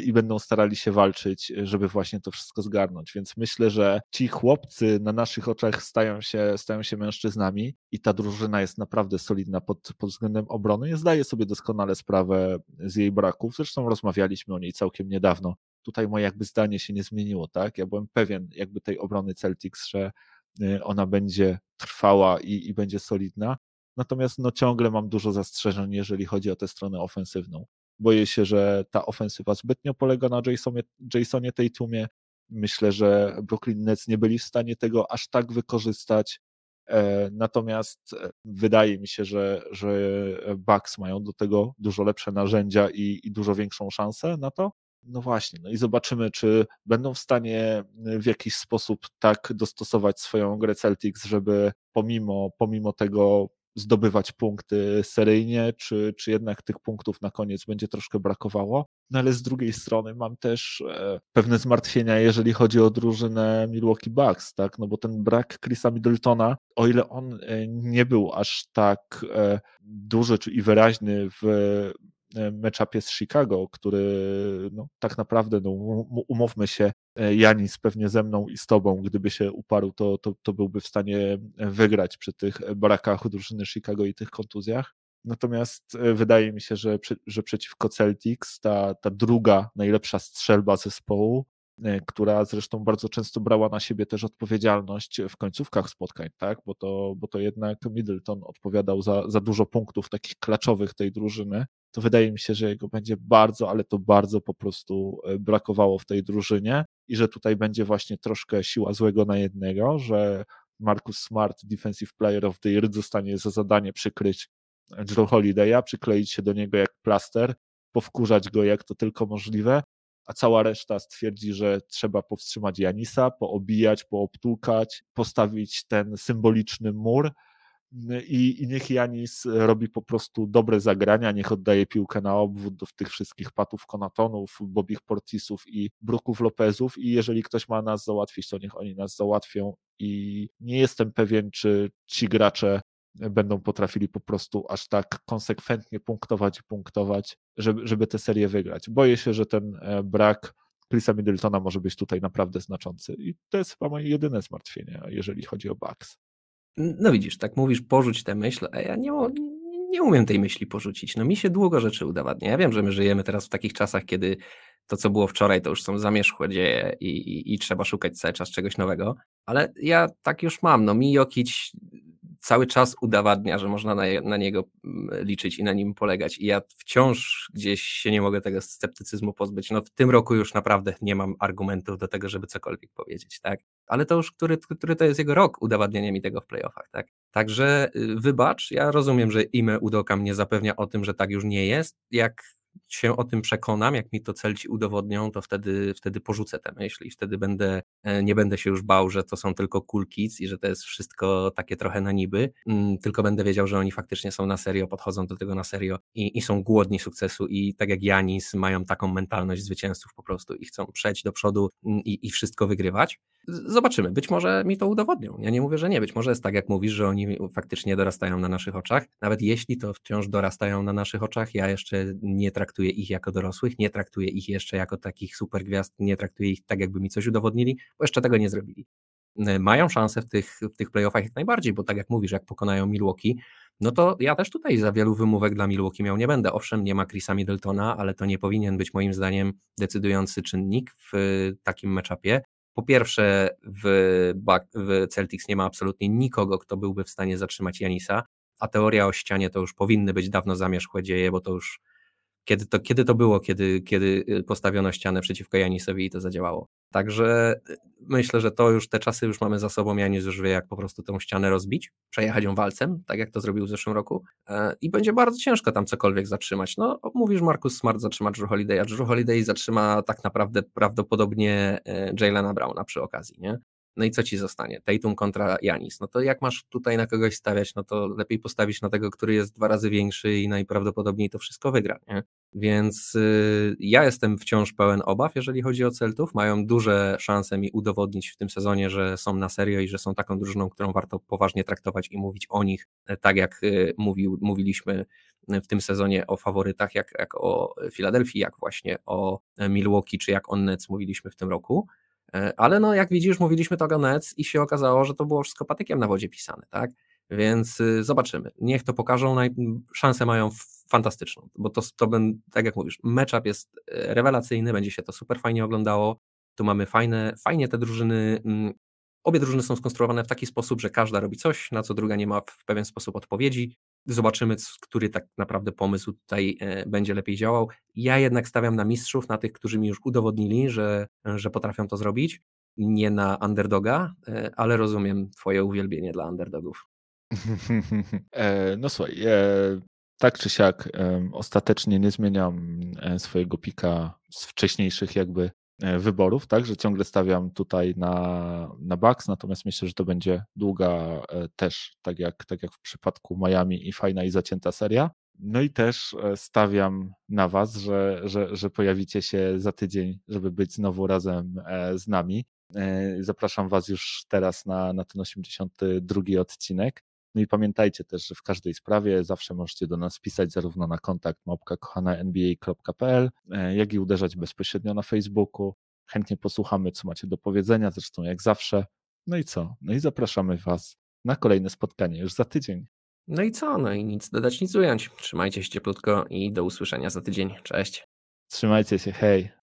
I będą starali się walczyć, żeby właśnie to wszystko zgarnąć. Więc myślę, że ci chłopcy na naszych oczach stają się, stają się mężczyznami i ta drużyna jest naprawdę solidna pod, pod względem obrony. Ja zdaję sobie doskonale sprawę z jej braków. Zresztą rozmawialiśmy o niej całkiem niedawno. Tutaj moje jakby zdanie się nie zmieniło, tak? Ja byłem pewien jakby tej obrony Celtics, że y, ona będzie trwała i, i będzie solidna. Natomiast no, ciągle mam dużo zastrzeżeń, jeżeli chodzi o tę stronę ofensywną. Boję się, że ta ofensywa zbytnio polega na Jasonie, Jasonie Tatumie. Myślę, że Brooklyn Nets nie byli w stanie tego aż tak wykorzystać. Natomiast wydaje mi się, że, że Bucks mają do tego dużo lepsze narzędzia i, i dużo większą szansę na to. No właśnie, no i zobaczymy, czy będą w stanie w jakiś sposób tak dostosować swoją grę Celtics, żeby pomimo, pomimo tego zdobywać punkty seryjnie, czy, czy jednak tych punktów na koniec będzie troszkę brakowało. No ale z drugiej strony mam też e, pewne zmartwienia, jeżeli chodzi o drużynę Milwaukee Bucks, tak? No bo ten brak Chrisa Middletona, o ile on e, nie był aż tak e, duży czy i wyraźny w meczapie z Chicago, który no, tak naprawdę, no, umówmy się, e, Janis pewnie ze mną i z tobą, gdyby się uparł, to, to, to byłby w stanie wygrać przy tych brakach drużyny Chicago i tych kontuzjach. Natomiast e, wydaje mi się, że, że przeciwko Celtics ta, ta druga najlepsza strzelba zespołu, która zresztą bardzo często brała na siebie też odpowiedzialność w końcówkach spotkań, tak? bo, to, bo to jednak Middleton odpowiadał za, za dużo punktów takich klaczowych tej drużyny to wydaje mi się, że jego będzie bardzo, ale to bardzo po prostu e, brakowało w tej drużynie i że tutaj będzie właśnie troszkę siła złego na jednego, że Marcus Smart, Defensive Player of the Year, zostanie za zadanie przykryć Joe Holiday'a, przykleić się do niego jak plaster, powkurzać go jak to tylko możliwe, a cała reszta stwierdzi, że trzeba powstrzymać Janisa, poobijać, poobtłukać, postawić ten symboliczny mur, i, i niech Janis robi po prostu dobre zagrania, niech oddaje piłkę na obwód do tych wszystkich patów Konatonów, Bobich Portisów i Bruków Lopezów i jeżeli ktoś ma nas załatwić, to niech oni nas załatwią i nie jestem pewien, czy ci gracze będą potrafili po prostu aż tak konsekwentnie punktować i punktować, żeby, żeby tę serię wygrać. Boję się, że ten e, brak Chrisa Middletona może być tutaj naprawdę znaczący i to jest chyba moje jedyne zmartwienie, jeżeli chodzi o Bucks. No widzisz, tak mówisz, porzuć tę myśl, a ja nie, nie umiem tej myśli porzucić. No mi się długo rzeczy udowadnia. Ja wiem, że my żyjemy teraz w takich czasach, kiedy to, co było wczoraj, to już są zamierzchłe dzieje i, i, i trzeba szukać cały czas czegoś nowego, ale ja tak już mam. No mi Jokic cały czas udowadnia, że można na, na, niego mm, liczyć i na nim polegać. I ja wciąż gdzieś się nie mogę tego sceptycyzmu pozbyć. No w tym roku już naprawdę nie mam argumentów do tego, żeby cokolwiek powiedzieć, tak? Ale to już, który, który to jest jego rok udowadniania mi tego w playoffach, tak? Także y, wybacz, ja rozumiem, że imię Udoka mnie zapewnia o tym, że tak już nie jest. Jak się o tym przekonam, jak mi to celci udowodnią, to wtedy, wtedy porzucę te myśli, wtedy będę, e, nie będę się już bał, że to są tylko cool kids i że to jest wszystko takie trochę na niby, mm, tylko będę wiedział, że oni faktycznie są na serio, podchodzą do tego na serio i, i są głodni sukcesu i tak jak Janis mają taką mentalność zwycięzców po prostu i chcą przejść do przodu mm, i, i wszystko wygrywać. Zobaczymy, być może mi to udowodnią. Ja nie mówię, że nie, być może jest tak, jak mówisz, że oni faktycznie dorastają na naszych oczach. Nawet jeśli to wciąż dorastają na naszych oczach, ja jeszcze nie traktuję ich jako dorosłych, nie traktuję ich jeszcze jako takich super gwiazd, nie traktuję ich tak, jakby mi coś udowodnili, bo jeszcze tego nie zrobili. Mają szansę w tych, w tych playoffach jak najbardziej, bo tak jak mówisz, jak pokonają Milwaukee, no to ja też tutaj za wielu wymówek dla Milwaukee miał nie będę. Owszem, nie ma Chrisa Middletona, ale to nie powinien być moim zdaniem decydujący czynnik w takim meczapie. Po pierwsze, w, w Celtics nie ma absolutnie nikogo, kto byłby w stanie zatrzymać Janisa, a teoria o ścianie to już powinny być dawno zamierzchłe dzieje, bo to już kiedy to, kiedy to było, kiedy, kiedy y, postawiono ścianę przeciwko Janisowi i to zadziałało. Także y, myślę, że to już te czasy już mamy za sobą. Janis już wie, jak po prostu tę ścianę rozbić, przejechać ją walcem, tak jak to zrobił w zeszłym roku. E, I będzie bardzo ciężko tam cokolwiek zatrzymać. No, mówisz, Marcus Smart zatrzyma Drew Holiday, a Drew Holiday zatrzyma tak naprawdę prawdopodobnie e, Jaylena Browna przy okazji, nie? No i co ci zostanie? Tatum kontra Janis. No to jak masz tutaj na kogoś stawiać, no to lepiej postawić na tego, który jest dwa razy większy i najprawdopodobniej to wszystko wygra, nie? Więc y, ja jestem wciąż pełen obaw, jeżeli chodzi o Celtów. Mają duże szanse mi udowodnić w tym sezonie, że są na serio i że są taką drużyną, którą warto poważnie traktować i mówić o nich, e, tak jak y, mówił, mówiliśmy w tym sezonie o faworytach, jak, jak o Filadelfii, jak właśnie o Milwaukee, czy jak o Nets mówiliśmy w tym roku. E, ale no, jak widzisz, mówiliśmy to o Nets i się okazało, że to było wszystko patykiem na wodzie pisane, tak? Więc y, zobaczymy. Niech to pokażą. Szansę mają fantastyczną, bo to, to ben, tak jak mówisz, matchup jest e, rewelacyjny, będzie się to super fajnie oglądało. Tu mamy fajne, fajnie te drużyny. Obie drużyny są skonstruowane w taki sposób, że każda robi coś, na co druga nie ma w pewien sposób odpowiedzi. Zobaczymy, który tak naprawdę pomysł tutaj e, będzie lepiej działał. Ja jednak stawiam na mistrzów, na tych, którzy mi już udowodnili, że, że potrafią to zrobić. nie na underdoga, e, ale rozumiem twoje uwielbienie dla underdogów. [laughs] E, no słuchaj, tak czy siak ostatecznie nie zmieniam swojego pika z wcześniejszych jakby wyborów, tak, że ciągle stawiam tutaj na, na Bucks, natomiast myślę, że to będzie długa też, tak jak, tak jak w przypadku Miami i fajna i zacięta seria. No i też stawiam na Was, że, że, że pojawicie się za tydzień, żeby być znowu razem z nami. Zapraszam Was już teraz na, na ten 82 odcinek. No i pamiętajcie też, że w każdej sprawie zawsze możecie do nas pisać zarówno na kontakt małpka.kochana.nba.pl, e, jak i uderzać bezpośrednio na Facebooku. Chętnie posłuchamy, co macie do powiedzenia, zresztą jak zawsze. No i co? No i zapraszamy Was na kolejne spotkanie już za tydzień. No i co? No i nic dodać, nic ująć. Trzymajcie się cieplutko i do usłyszenia za tydzień. Cześć. Trzymajcie się, hej.